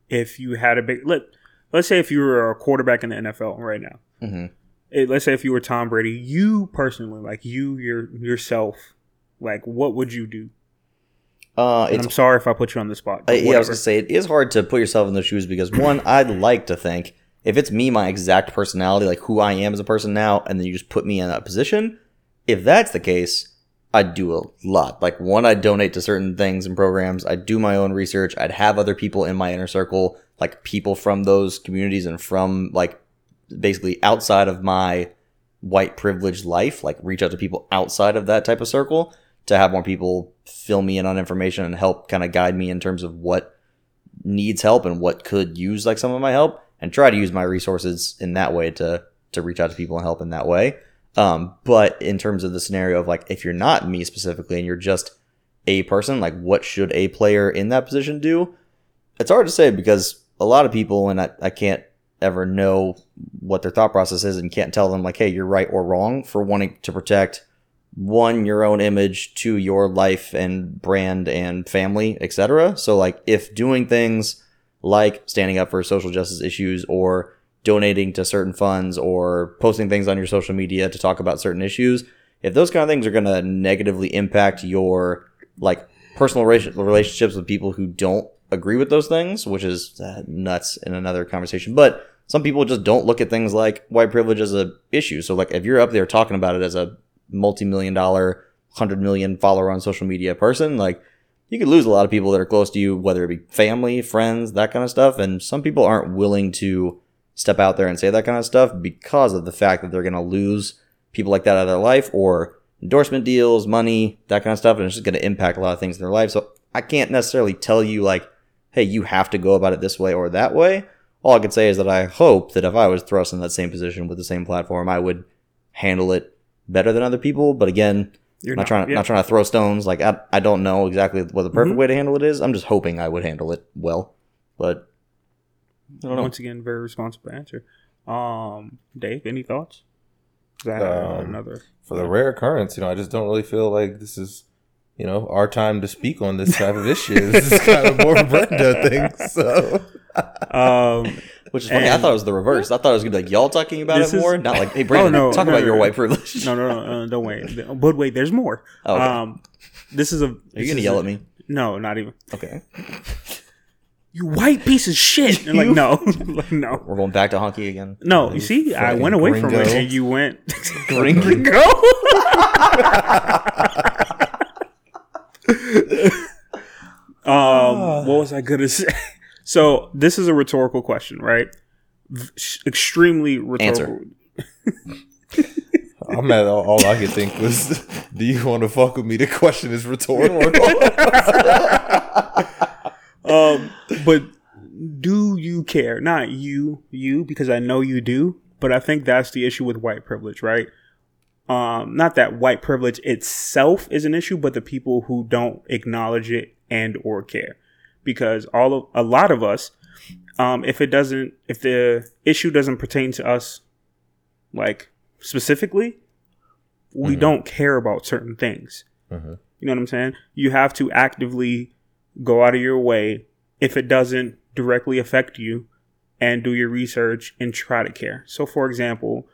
if you had a big let let's say if you were a quarterback in the NFL right now. hmm Eh, let's say if you were Tom Brady, you personally, like you your yourself, like what would you do? Uh, And I'm sorry if I put you on the spot. Uh, yeah, I was gonna say it is hard to put yourself in those shoes because one, I'd like to think if it's me, my exact personality, like who I am as a person now, and then you just put me in that position, if that's the case, I'd do a lot. Like one, I'd donate to certain things and programs. I'd do my own research. I'd have other people in my inner circle, like people from those communities and from like basically outside of my white privileged life, like reach out to people outside of that type of circle to have more people fill me in on information and help kind of guide me in terms of what needs help and what could use like some of my help and try to use my resources in that way to to reach out to people and help in that way. Um, but in terms of the scenario of like if you're not me specifically and you're just a person, like what should a player in that position do? It's hard to say because a lot of people and I, I can't ever know what their thought process is and can't tell them like, hey, you're right or wrong for wanting to protect one your own image to your life and brand and family etc so like if doing things like standing up for social justice issues or donating to certain funds or posting things on your social media to talk about certain issues if those kind of things are going to negatively impact your like personal relationships with people who don't agree with those things which is uh, nuts in another conversation. But some people just don't look at things like white privilege as a issue. So like if you're up there talking about it as a multi-million dollar 100 million follower on social media person like you could lose a lot of people that are close to you whether it be family friends that kind of stuff. And some people aren't willing to step out there and say that kind of stuff because of the fact that they're going to lose people like that out of their life or endorsement deals money that kind of stuff. And it's just going to impact a lot of things in their life. So i can't necessarily tell you like hey you have to go about it this way or that way. All i could say is that i hope that if i was thrust in that same position with the same platform i would handle it better than other people. But again, You're not, trying yeah. not trying to throw stones. Like I, I don't know exactly what the perfect Mhm. way to handle it is. I'm just hoping I would handle it well. But I don't know. Once again, very responsible answer. Um, Dave, any thoughts? Is that Um, another? For the rare occurrence, you know, I just don't really feel like this is, you know, our time to speak on this type of issue. This is kind of more of a Brenda thing. So Um, Which is funny. I thought it was the reverse. I thought it was gonna be like y'all talking about it it is- more, not like hey Brandon, no, talk no, about no, your no. white privilege. no, no, no, uh, don't wait. But wait, there's more. Oh, okay. Um, this is a. Are you gonna yell is at me? No, not even. Okay, You white piece of shit. And like no, [laughs] like no, we're going back to honky again. no. You see, I went away from it, and you went [laughs] [laughs] Gringo. Gringo. [laughs] um, what was I gonna [laughs] say? So this is a rhetorical question, right? V- extremely rhetorical. I'm at All, all I could think was, [laughs] "Do you want to fuck with me?" The question is rhetorical. Um, but do you care? Not you, you, because I know you do. But I think that's the issue with white privilege, right? Um, not that white privilege itself is an issue, but the people who don't acknowledge it and or care, because all of a lot of us, um, if it doesn't, if the issue doesn't pertain to us, like specifically, we Mhm. don't care about certain things. Mhm. You know what I'm saying? You have to actively go out of your way if it doesn't directly affect you and do your research and try to care. So for example,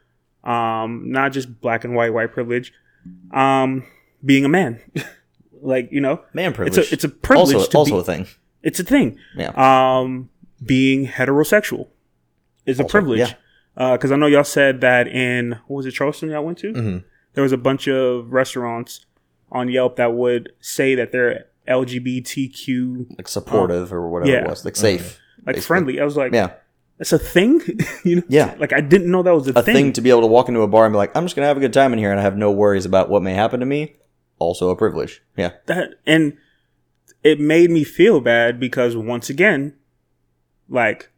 um not just black and white white privilege, um being a man. [laughs] like, you know, Man it's privilege. a it's a privilege also to also be, a thing. it's a thing. Yeah. Um being heterosexual is a privilege. yeah. Uh, cuz I know y'all said that in what was it Charleston y'all went to? Mhm. There was a bunch of restaurants on Yelp that would say that they're LGBTQ Like supportive or whatever yeah. it was. Like safe. like basically. friendly. I was like, Yeah. That's a thing. [laughs] you know, Yeah. Like I didn't know that was a, a thing. thing to be able to walk into a bar and be like, I'm just gonna have a good time in here and I have no worries about what may happen to me. Also a privilege. Yeah. that and it made me feel bad because once again, like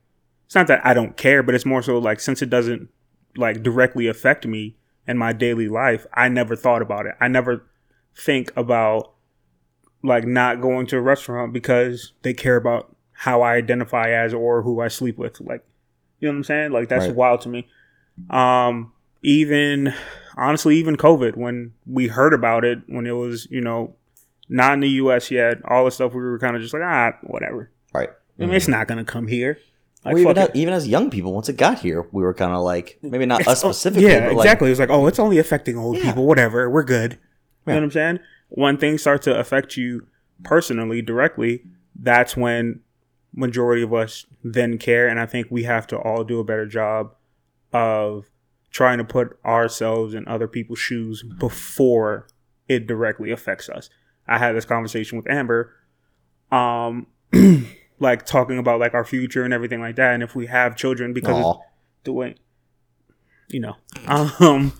it's not that I don't care, but it's more so like since it doesn't like directly affect me in my daily life, I never thought about it. I never think about like not going to a restaurant because they care about how I identify as or who I sleep with. Like, you know what I'm saying? Like that's Right. wild to me. Um, even honestly, even COVID, when we heard about it, when it was, you know, not in the US yet, all the stuff we were kind of just like, ah, whatever. Right. I mean, it's not gonna come here. Like, Well, even, as, even as young people, once it got here, we were kind of like, maybe not us specifically, yeah, but like, exactly. It was like, oh, it's only affecting old Yeah. people. Whatever, we're good. You Yeah. know what I'm saying? When things start to affect you personally, directly, that's when majority of us then care, and I think we have to all do a better job of trying to put ourselves in other people's shoes before it directly affects us. I had this conversation with Amber, um, [clears throat] like talking about like our future and everything like that, and if we have children, because aw, Dwyane, you know, um,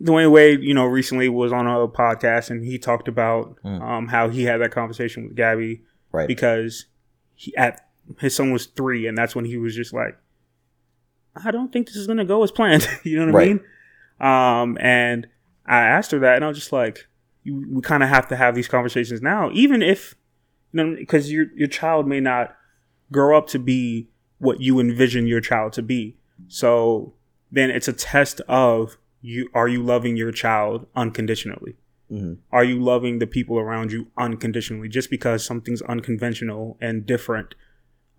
Dwyane Wade, you know, recently was on a podcast and he talked about Mm. um, how he had that conversation with Gabby right. because he at his son was three and that's when he was just like, I don't think this is gonna go as planned. [laughs] you know what Right. I mean? Um, and I asked her that and I was just like, you, we kind of have to have these conversations now, even if you know, because your your child may not grow up to be what you envision your child to be. So then it's a test of you are you loving your child unconditionally? Mhm. Are you loving the people around you unconditionally just because something's unconventional and different?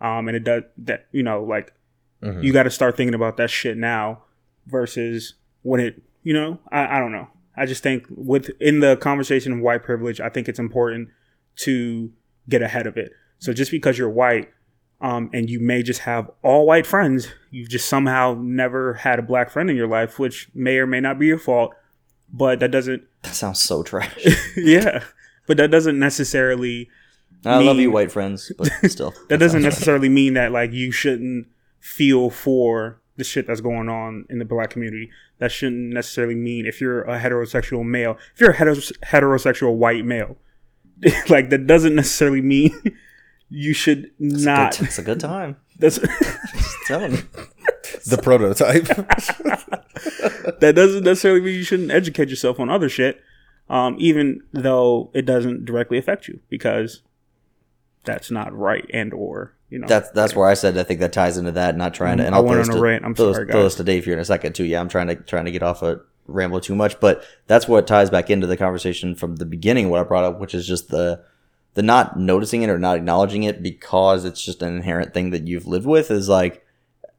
Um, and it does that, you know, like Mhm. you got to start thinking about that shit now versus when it, you know, I, I don't know. I just think with in the conversation of white privilege, I think it's important to get ahead of it. So just because you're white, um, and you may just have all white friends, you've just somehow never had a black friend in your life, which may or may not be your fault, but that doesn't, That sounds so trash. [laughs] yeah, but that doesn't necessarily I love you, white friends, but [laughs] still. that doesn't sounds necessarily mean that like you shouldn't feel for the shit that's going on in the black community. That shouldn't necessarily mean if you're a heterosexual male, if you're a heteros- heterosexual white male, [laughs] like that doesn't necessarily mean you should a not. good- It's a good time. That's telling. The prototype. [laughs] that doesn't necessarily mean you shouldn't educate yourself on other shit, um, even though it doesn't directly affect you because that's not right and or you know That's that's where I said I think that ties into that. Not trying to. And I I'll went throw on this a to- rant. I'm throw sorry, this- throw guys. this to Dave here in a second too. Yeah, I'm trying to trying to get off a ramble too much, but that's what ties back into the conversation from the beginning. What I brought up, which is just the the not noticing it or not acknowledging it because it's just an inherent thing that you've lived with is like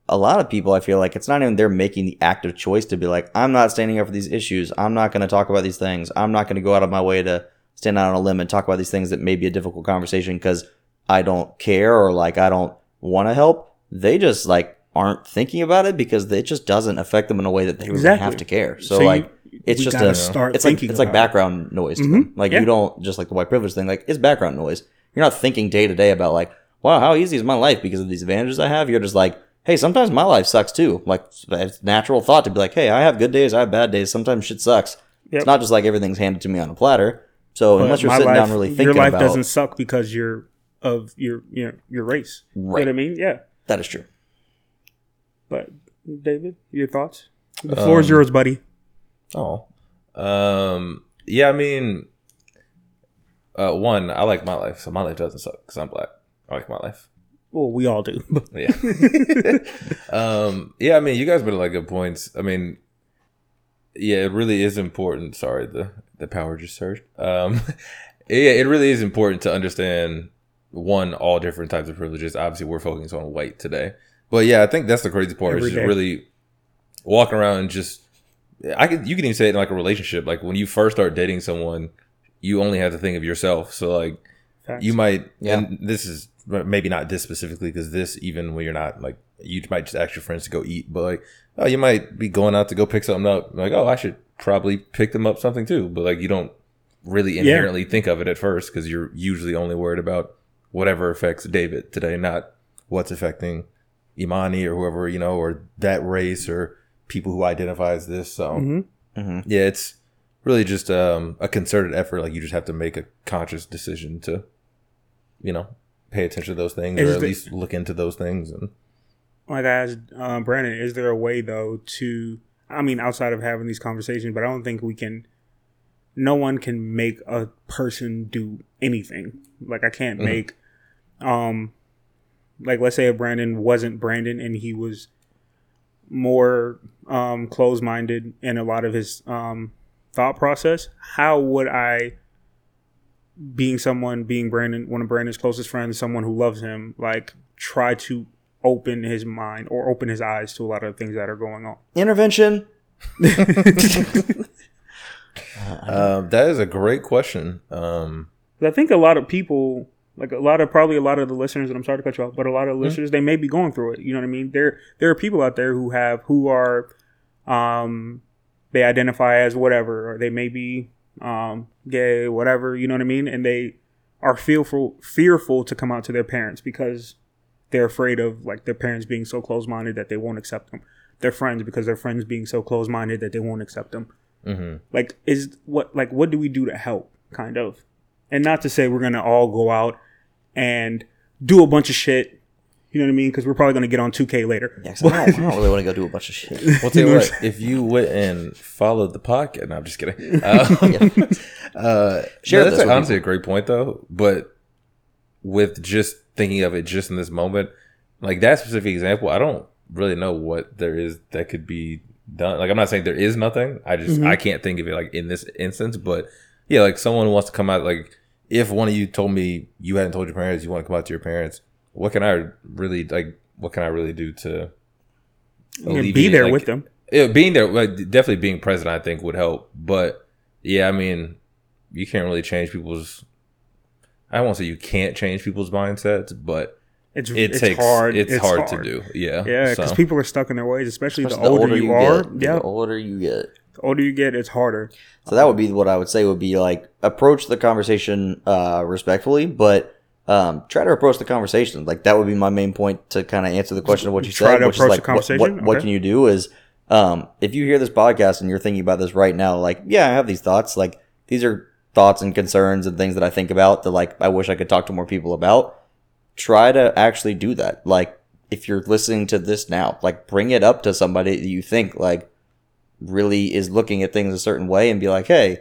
a lot of people. I feel like it's not even they're making the active choice to be like, I'm not standing up for these issues. I'm not going to talk about these things. I'm not going to go out of my way to stand out on a limb and talk about these things that may be a difficult conversation because I don't care or like I don't want to help. They just like aren't thinking about it because it just doesn't affect them in a way that they really Exactly. have to care. So, So you- like it's we just a start it's like it's like about it. background noise to Mhm. them. Like Yeah. you don't just like the white privilege thing. Like it's background noise. You're not thinking day to day about like, wow, how easy is my life because of these advantages I have. You're just like, hey, sometimes my life sucks too. Like it's natural thought to be like, hey, I have good days, I have bad days. Sometimes shit sucks. Yep. It's not just like everything's handed to me on a platter. So But unless you're sitting life- down really thinking about your life about doesn't suck because you're of your your your race. You know Right. what I mean? Yeah. that is true. But David, your thoughts? The floor is Um, yours, buddy. Oh, um, yeah. I mean, uh, one, I like my life, so my life doesn't suck because I'm black. I like my life. Well, we all do. [laughs] Yeah. [laughs] um, yeah. I mean, you guys made like good points. I mean, yeah, it really is important. Sorry, the the power just surged. Um, [laughs] yeah, it really is important to understand one all different types of privileges. Obviously, we're focusing on white today, but yeah, I think that's the crazy part. Every is just really walking around and just. I could. You can even say it in like a relationship. Like when you first start dating someone, you only have to think of yourself. So like Facts. you might Yeah. and this is maybe not this specifically because this even when you're not like you might just ask your friends to go eat but like oh you might be going out to go pick something up like oh i should probably pick them up something too but like you don't really inherently think of it at first because you're usually only worried about whatever affects david today not what's affecting Imani or whoever you know, or that race or people who identify as this. So Mm-hmm. yeah, it's really just um, a concerted effort. Like you just have to make a conscious decision to, you know, pay attention to those things Is or at the- least look into those things. And like I asked um, Brandon, is there a way though to? I mean, outside of having these conversations, but I don't think we can. No one can make a person do anything. Like I can't Mhm. make, um, like let's say if Brandon wasn't Brandon and he was more um closed minded in a lot of his um thought process. How would I? Being someone, being Brandon, one of Brandon's closest friends, someone who loves him, like try to open his mind or open his eyes to a lot of things that are going on. Intervention. um, [laughs] [laughs] that is a great question. Um, I think a lot of people, like a lot of probably a lot of the listeners, and I'm sorry to cut you off, but a lot of listeners, they may be going through it. You know what I mean? There there are people out there who have who are, um, they identify as whatever, or they may be um gay, whatever. You know what I mean? And they are fearful fearful to come out to their parents because they're afraid of like their parents being so close minded that they won't accept them. Their friends because their friends being so close minded that they won't accept them. mhm. like is what like what do we do to help kind of and not to say we're gonna all go out and do a bunch of shit you know what i mean because we're probably gonna get on 2k later Yeah, 'cause I, don't, I don't really want to go do a bunch of shit. [laughs] Well, tell you what, if you went and followed the podcast, no, I'm just kidding. [laughs] Uh, [laughs] uh, Share no, this that's with honestly a great point, though. But with just thinking of it just in this moment, like that specific example, I don't really know what there is that could be done. Like, I'm not saying there is nothing. I just Mhm. I can't think of it like in this instance. But yeah, like someone wants to come out. Like, if one of you told me you hadn't told your parents you want to come out to your parents, what can I really like? What can I really do to be there like, with them yeah, being there, like, definitely being present, I think would help. But yeah, I mean, you can't really change people's. I won't say you can't change people's mindsets, but it's, it it's takes hard It's, hard, to do. Yeah, yeah because so. people are stuck in their ways especially, Especially the, older you, are get, yeah the older you get. the older you get it's harder So that would be what I would say would be like approach the conversation uh, respectfully, but um, try to approach the conversation. Like that would be my main point to kind of answer the question of what you Try said, to which is approach like the what- what, conversation? what, can you do is um, if you hear this podcast and you're thinking about this right now, like yeah, I have these thoughts. Like these are thoughts and concerns and things that I think about that like I wish I could talk to more people about. Try to actually do that. Like if you're listening to this now, like bring it up to somebody that you think like really is looking at things a certain way and be like, hey,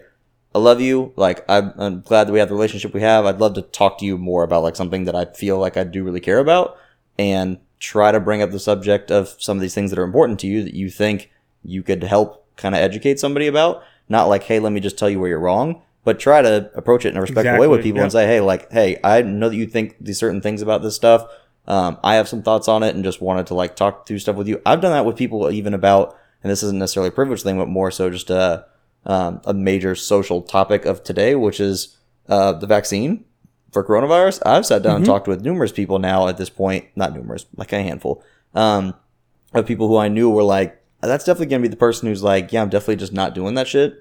I love you. Like, I'm, I'm glad that we have the relationship we have. I'd love to talk to you more about like something that I feel like I do really care about and try to bring up the subject of some of these things that are important to you that you think you could help kind of educate somebody about. Not like, hey, let me just tell you where you're wrong, but try to approach it in a respectful way with Exactly, people and say, hey, like, hey, I know that you think these certain things about this stuff. Um, I have some thoughts on it and just wanted to like talk through stuff with you. I've done that with people even about, and this isn't necessarily a privilege thing, but more so just a, um, a major social topic of today, which is uh, the vaccine for coronavirus. I've sat down and Mhm. talked with numerous people now at this point, not numerous, like a handful, um, of people who I knew were like, that's definitely going to be the person who's like, yeah, I'm definitely just not doing that shit.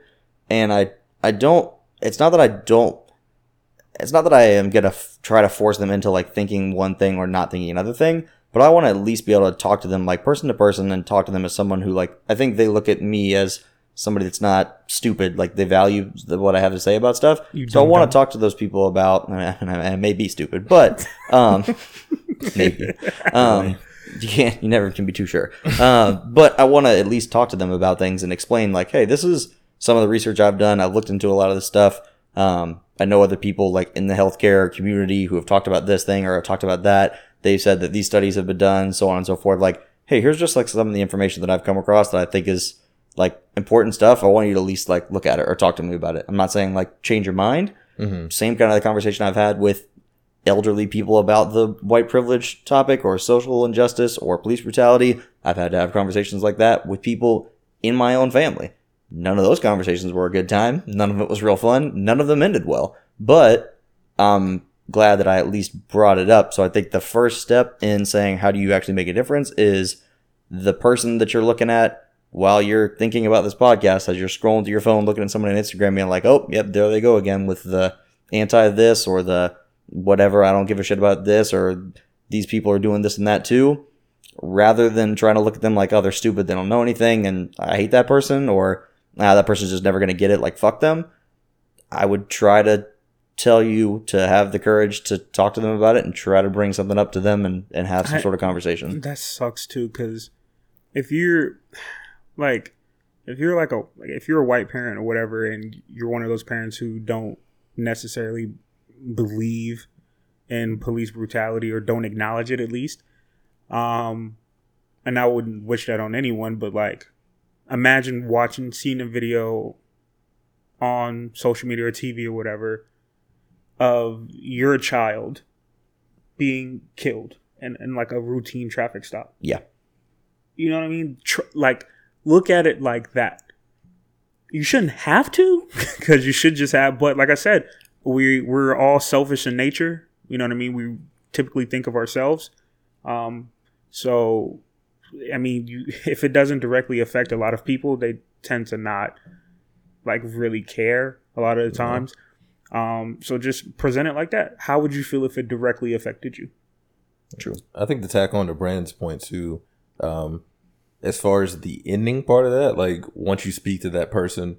And I, I don't, it's not that I don't, it's not that I am going to f- try to force them into like thinking one thing or not thinking another thing, but I want to at least be able to talk to them like person to person and talk to them as someone who like, I think they look at me as somebody that's not stupid. Like they value the, what I have to say about stuff. You so I want to talk to those people about, [laughs] I, mean, I may be stupid, but, um, [laughs] maybe. Um, you can't, you never can be too sure. Uh, but I want to at least talk to them about things and explain, like, hey, this is some of the research I've done. I've looked into a lot of this stuff. Um, I know other people like in the healthcare community who have talked about this thing or have talked about that. They've said that these studies have been done, so on and so forth. Like, hey, here's just like some of the information that I've come across that I think is like important stuff. I want you to at least like look at it or talk to me about it. I'm not saying like change your mind. Mhm. Same kind of the conversation I've had with elderly people about the white privilege topic or social injustice or police brutality. I've had to have conversations like that with people in my own family. None of those conversations were a good time. None of it was real fun. None of them ended well. But I'm glad that I at least brought it up. So I think the first step in saying how do you actually make a difference is the person that you're looking at while you're thinking about this podcast as you're scrolling through your phone looking at someone on Instagram being like, oh, yep, there they go again with the anti this or the whatever, I don't give a shit about this or these people are doing this and that too. rather than trying to look at them like, oh, they're stupid, they don't know anything, and I hate that person, or nah, that person's just never going to get it, like, fuck them, I would try to tell you to have the courage to talk to them about it and try to bring something up to them and, and have some I- sort of conversation. That sucks too, because if you're like, if you're like a like if you're a white parent or whatever, and you're one of those parents who don't necessarily believe in police brutality or don't acknowledge it at least, um, and I wouldn't wish that on anyone, but like, imagine watching, seeing a video on social media or TV or whatever of your child being killed and, in like a routine traffic stop. Yeah. You know what I mean? Tr- like, look at it like that. You shouldn't have to, [laughs] because you should just have. But like I said, we we're all selfish in nature. You know what I mean? We typically think of ourselves. Um, so, I mean, you [laughs] if it doesn't directly affect a lot of people, they tend to not like really care a lot of the times. Um, so just present it like that. How would you feel if it directly affected you? True. I think to tack on to Brandon's point too, um, as far as the ending part of that, like once you speak to that person,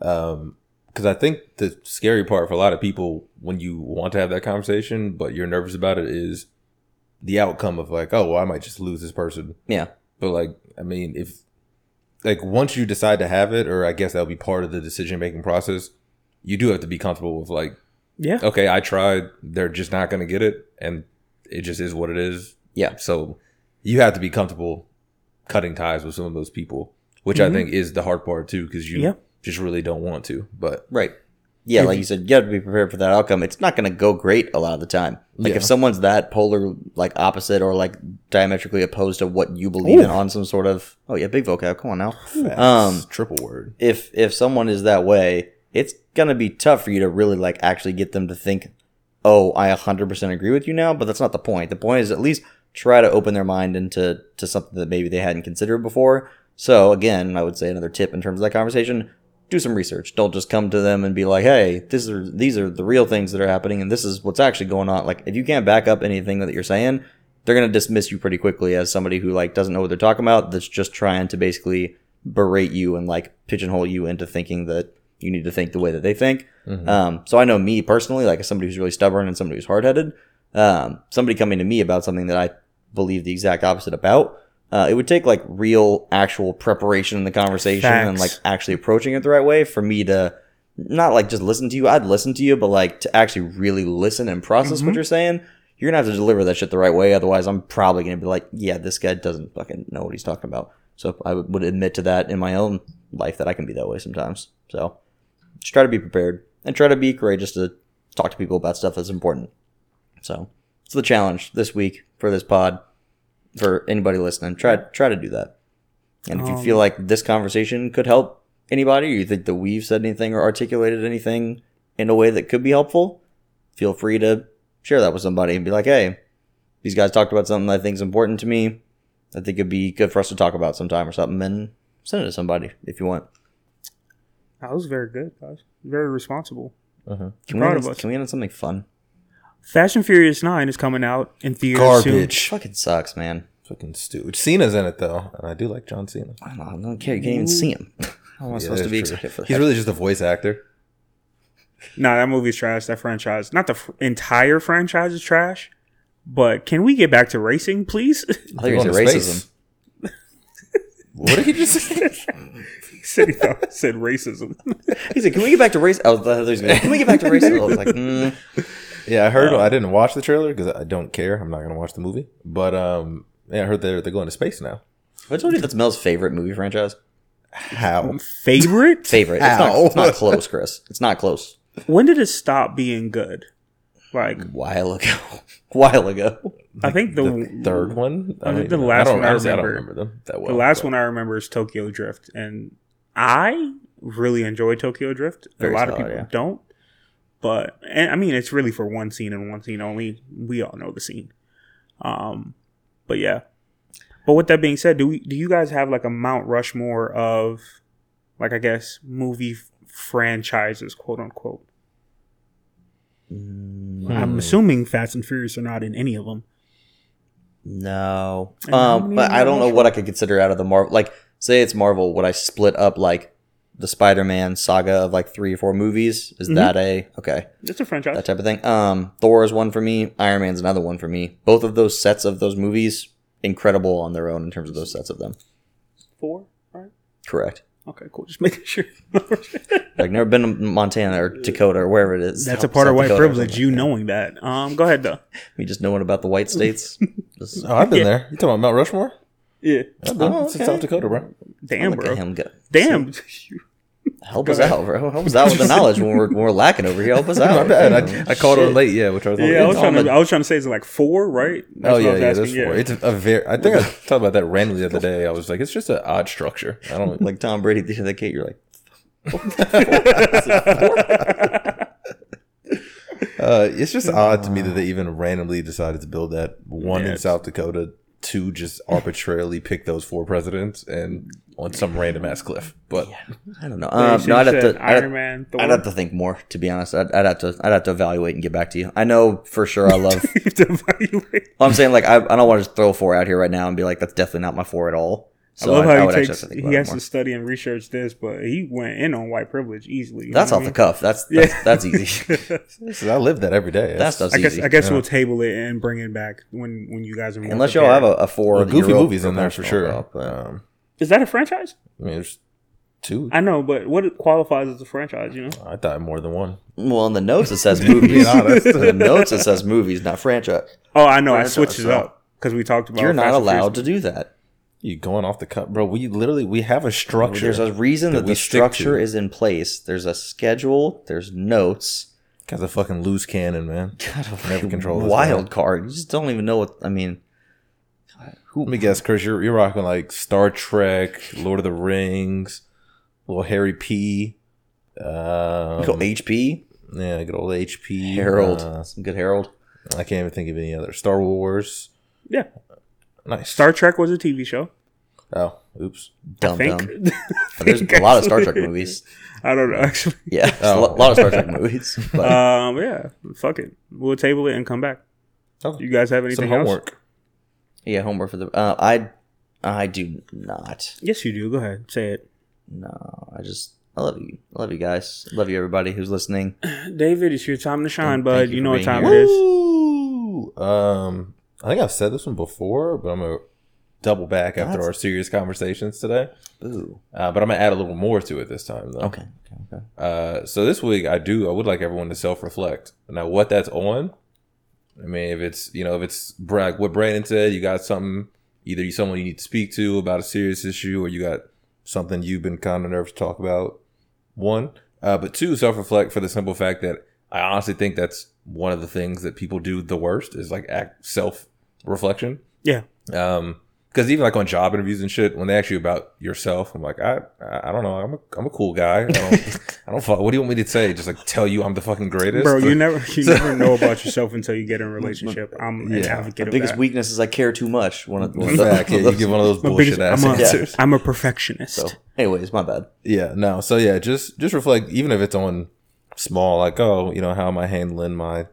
um, because I think the scary part for a lot of people when you want to have that conversation, but you're nervous about it, is the outcome of like, oh, well, I might just lose this person. Yeah. But like, I mean, if like once you decide to have it, or I guess that'll be part of the decision making process, you do have to be comfortable with like, Yeah. okay, I tried, they're just not going to get it, and it just is what it is. Yeah. So you have to be comfortable cutting ties with some of those people, which Mhm. I think is the hard part too, because you Yeah. just really don't want to. But Right. Yeah, like you- you said, you have to be prepared for that outcome. It's not going to go great a lot of the time. Like Yeah. if someone's that polar, like opposite or like diametrically opposed to what you believe in on some sort of, oh yeah, big vocab, come on now. facts, Um, triple word. If if someone is that way, it's gonna be tough for you to really like actually get them to think, oh, I 100% agree with you now. But that's not the point. The point is at least try to open their mind into to something that maybe they hadn't considered before. So again, I would say another tip in terms of that conversation: do some research. Don't just come to them and be like, "Hey, this are these are the real things that are happening, and this is what's actually going on." Like, if you can't back up anything that you're saying, they're gonna dismiss you pretty quickly as somebody who like doesn't know what they're talking about. That's just trying to basically berate you and like pigeonhole you into thinking that you need to think the way that they think. Um, so I know me personally, like as somebody who's really stubborn and somebody who's hard headed, um, somebody coming to me about something that I believe the exact opposite about. Uh, it would take like real, actual preparation in the conversation and like actually approaching it the right way for me to not like just listen to you. I'd listen to you, but like to actually really listen and process what you're saying. You're gonna have to deliver that shit the right way. Otherwise, I'm probably gonna be like, yeah, this guy doesn't fucking know what he's talking about. So I would would admit to that in my own life that I can be that way sometimes. So just try to be prepared and try to be courageous to talk to people about stuff that's important. So it's the challenge this week for this pod for anybody listening. Try try to do that. And if you Um, feel like this conversation could help anybody, or you think that we've said anything or articulated anything in a way that could be helpful, feel free to share that with somebody and be like, "Hey, these guys talked about something I think is important to me. I think it'd be good for us to talk about sometime or something." And send it to somebody if you want. That was very good, guys. Very responsible. Can we, end, can we end on something fun? Fast and Furious Nine is coming out in theaters soon. Garbage. Fucking sucks, man. Fucking stupid. Cena's in it though, and I do like John Cena. I don't, know, I don't care. You can't even see him. [laughs] How am I Yeah, supposed to be true. excited for that? He's really just a voice actor. Nah, that movie's trash. That franchise, not the fr- entire franchise, is trash. But can we get back to racing, please? [laughs] I think They're it's racism. What did he just say? [laughs] he said, he thought, said racism. He said, "Can we get back to race?" Oh, was, I thought he was gonna, Can we get back to racism? I was like, mm. Yeah, I heard. I didn't watch the trailer because I don't care. I'm not going to watch the movie. But um, yeah, I heard they're they're going to space now. "I told you that's Mel's favorite movie franchise. How? Favorite? Favorite. It's not, it's not close, Chris. It's not close. When did it stop being good? Like, While ago, [laughs] while ago. I think the, The third one. I think the last don't, one I honestly, I don't remember- remember them that well. the last but- one I remember is Tokyo Drift, and I really enjoy Tokyo Drift. Very a lot of people yeah. don't, but and I mean it's really for one scene and one scene only. We all know the scene. Um, but yeah. But with that being said, do we do you guys have like a Mount Rushmore of like I guess movie f- franchises, quote unquote? Mm, I'm assuming Fast and Furious are not in any of them. No, um, but I don't know what I could consider out of the Marvel. Like, say it's Marvel, would I split up like the Spider-Man saga of like three or four movies? Is Mhm. that a okay? It's a franchise. That type of thing. Um, Thor is one for me. Iron Man's another one for me. Both of those sets of those movies, incredible on their own in terms of those sets of them. Four, right? Correct. Okay, cool. Just making sure. [laughs] Like never been to Montana or Dakota or wherever it is. That's a South- part of South white Dakota or privilege. You like knowing that. Um, go ahead though. [laughs] me just knowing about the white states. [laughs] Just- Oh, I've been Yeah. there. You talking about Mount Rushmore? Yeah. I've been. Oh, It's in okay. South Dakota, bro. Damn, bro. at him. Damn. Help us out, bro. Help us out with the knowledge when we're, when we're lacking over here. Help us [laughs] out. My bad. I, I called Shit. on late. Yeah, which I was. like, yeah, I was trying on to. I was trying to say it's like four, right? That's Oh what I yeah, was yeah. asking, There's four. It's a, a very. I think I talked about that randomly the other day. I was like, it's just an odd structure. I don't like. [laughs] Like Tom Brady at the end of the gate, you're like, [laughs] Uh, it's just odd to me that they even randomly decided to build that one Yeah, in South Dakota to just arbitrarily pick those four presidents and on some random ass cliff. But I don't know. Um, no, I'd have said to. I'd, Iron Man. Thor. I'd have to think more. To be honest, I'd, I'd have to. I'd have to evaluate and get back to you. I know for sure. I [laughs] love. You to evaluate. I'm saying like I, I don't want to just throw four out here right now and be like that's definitely not my four at all. So I love I, I how would he takes. have to think He has to study and research this, but he went in on white privilege easily. That's off what the I mean? cuff. That's that's, that's easy. [laughs] I live that every day. That That's, stuff's I guess easy. I guess Yeah. we'll table it and bring it back when when you guys are more Unless y'all have prepared. a, a four. well, that goofy you're real movies in there for sure. about, but- Um, Is that a franchise? I mean, there's two. I know, but what qualifies as a franchise? You know, I thought more than one. well, in the notes it says [laughs] movies. [laughs] in the notes it says movies, not franchise. oh, I know. I Franchise, switched it up because we talked about You're not allowed to do that. You going off the cut, bro? We literally we have a structure. There's a reason that, that the structure is in place. There's a schedule. There's notes. Guy's a fucking loose cannon, man. [laughs] God, a Never control wild card. You just don't even know what. I mean, who? Let me guess, Chris. You're you're rocking like Star Trek, Lord of the Rings, little Harry P. Um, Go HP. yeah, good old HP. Harold. Uh, Some good Harold. I can't even think of any other Star Wars. Yeah, Nice. Star Trek was a TV show. Oh, oops. Dumb I dumb. think. [laughs] There's a lot of Star Trek movies. I don't know actually. Yeah, Oh. a lot of Star Trek movies. [laughs] But Um, yeah, fuck it. We'll table it and come back. Okay. You guys have Some anything else? homework. yeah, homework for the. Uh, I, I do not. Yes, you do. Go ahead, say it. No, I just. I love you. I love you guys. I love you, everybody who's listening. [clears throat] David, it's your time to shine, Thank- bud. thank You, you know what time here. it is. Woo! Um, I think I've said this one before, but I'm gonna double back after our serious conversations today. Ooh. Uh, but I'm gonna add a little more to it this time, though. Okay. Okay. okay. Uh, so this week I do I would like everyone to self reflect. Now what that's on, I mean if it's you know if it's what Brandon said, you got something either you someone you need to speak to about a serious issue or you got something you've been kind of nervous to talk about. One, uh, but two, self reflect for the simple fact that I honestly think that's one of the things that people do the worst is like act self reflection. Yeah. Um, because even like on job interviews and shit, when they ask you about yourself, I'm like, I, I don't know, I'm a, I'm a cool guy. I don't, [laughs] I don't. fuck- What do you want me to say? Just like tell you I'm the fucking greatest, Bro, you never [laughs] you never know about yourself until you get in a relationship. [laughs] I'm an Yeah. advocate My of biggest that. weakness is I care too much. One of, one In fact, yeah, you give one of those bullshit biggest- ass I'm, a, answers. I'm a perfectionist. So, anyways, my bad. Yeah, no. So yeah, just just reflect. Even if it's on small, like oh, you know, how am I handling my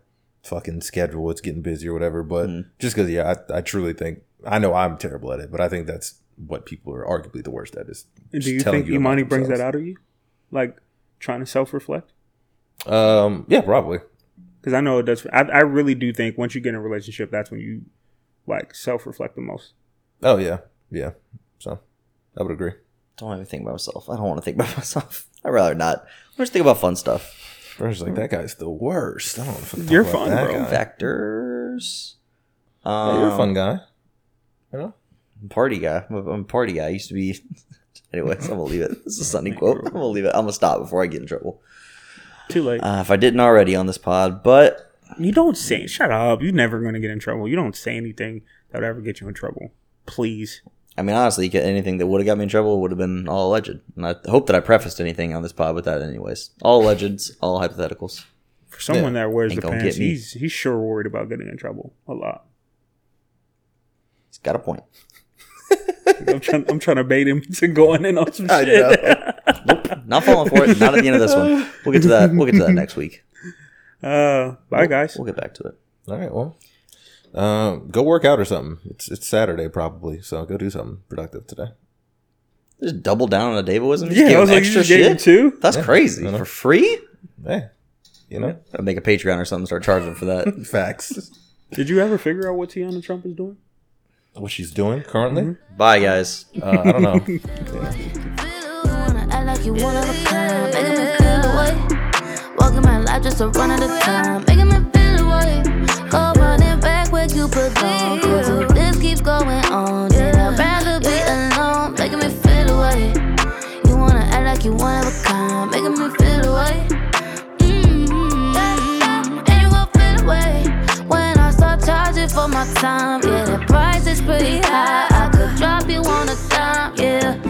fucking schedule? It's getting busy or whatever. But Mm. just because, yeah, I, I truly think I know I'm terrible at it, but I think that's what people are arguably the worst at. Is Do you think you Imani brings that out of you? Like trying to self reflect? Um, yeah, probably. Because I know it does. I, I really do think once you get in a relationship, that's when you like self reflect the most. Oh yeah, yeah. So I would agree. Don't even think about myself. I don't want to think about [laughs] myself. I'd rather not. I just think about fun stuff. First, like that guy's the worst. I don't want to talk You're about fun, bro. guy. Vectors. Yeah, Um, you're a fun guy. You know. party guy. I'm a, I'm a party guy. I used to be. [laughs] Anyways, I'm gonna leave it. This is a Sunny quote. I'm gonna leave it. I'm gonna stop before I get in trouble. Too late. Uh, if I didn't already on this pod, but you don't say. Shut up. You're never going to get in trouble. You don't say anything that would ever get you in trouble. Please. I mean, honestly, anything that would have got me in trouble would have been all alleged. And I hope that I prefaced anything on this pod with that, anyways. All allegeds, [laughs] all hypotheticals. For someone that wears Ain't the pants, he's he's sure worried about getting in trouble a lot. He's got a point. [laughs] I'm trying. I'm trying to bait him to going in on some [laughs] I shit. Nope, not falling for it. Not at the end of this one. We'll get to that. We'll get to that next week. Uh, bye guys. We'll get back to it. All right. Well, Um, go work out or something. It's it's Saturday probably, so go do something productive today. Just double down on the Davidism. Yeah, give I was like, you extra just gave him shit. two. That's crazy for free. Hey, you know, I'll make a Patreon or something. Start charging for that. [laughs] facts. Did you ever figure out what Tiana Trump is doing? what she's doing currently? Bye, guys. Uh, I don't know. [laughs] Wanna act like you one of a kind, making me feel away. Like you put down. Cause if this keep going on, then I'd rather be alone. Making me feel away. You wanna act like you wanna come, Making me feel away. Mm-hmm. And you gon' feel away when I start charging for my time. Yeah, the price is pretty high. I could drop you on a dime. Yeah.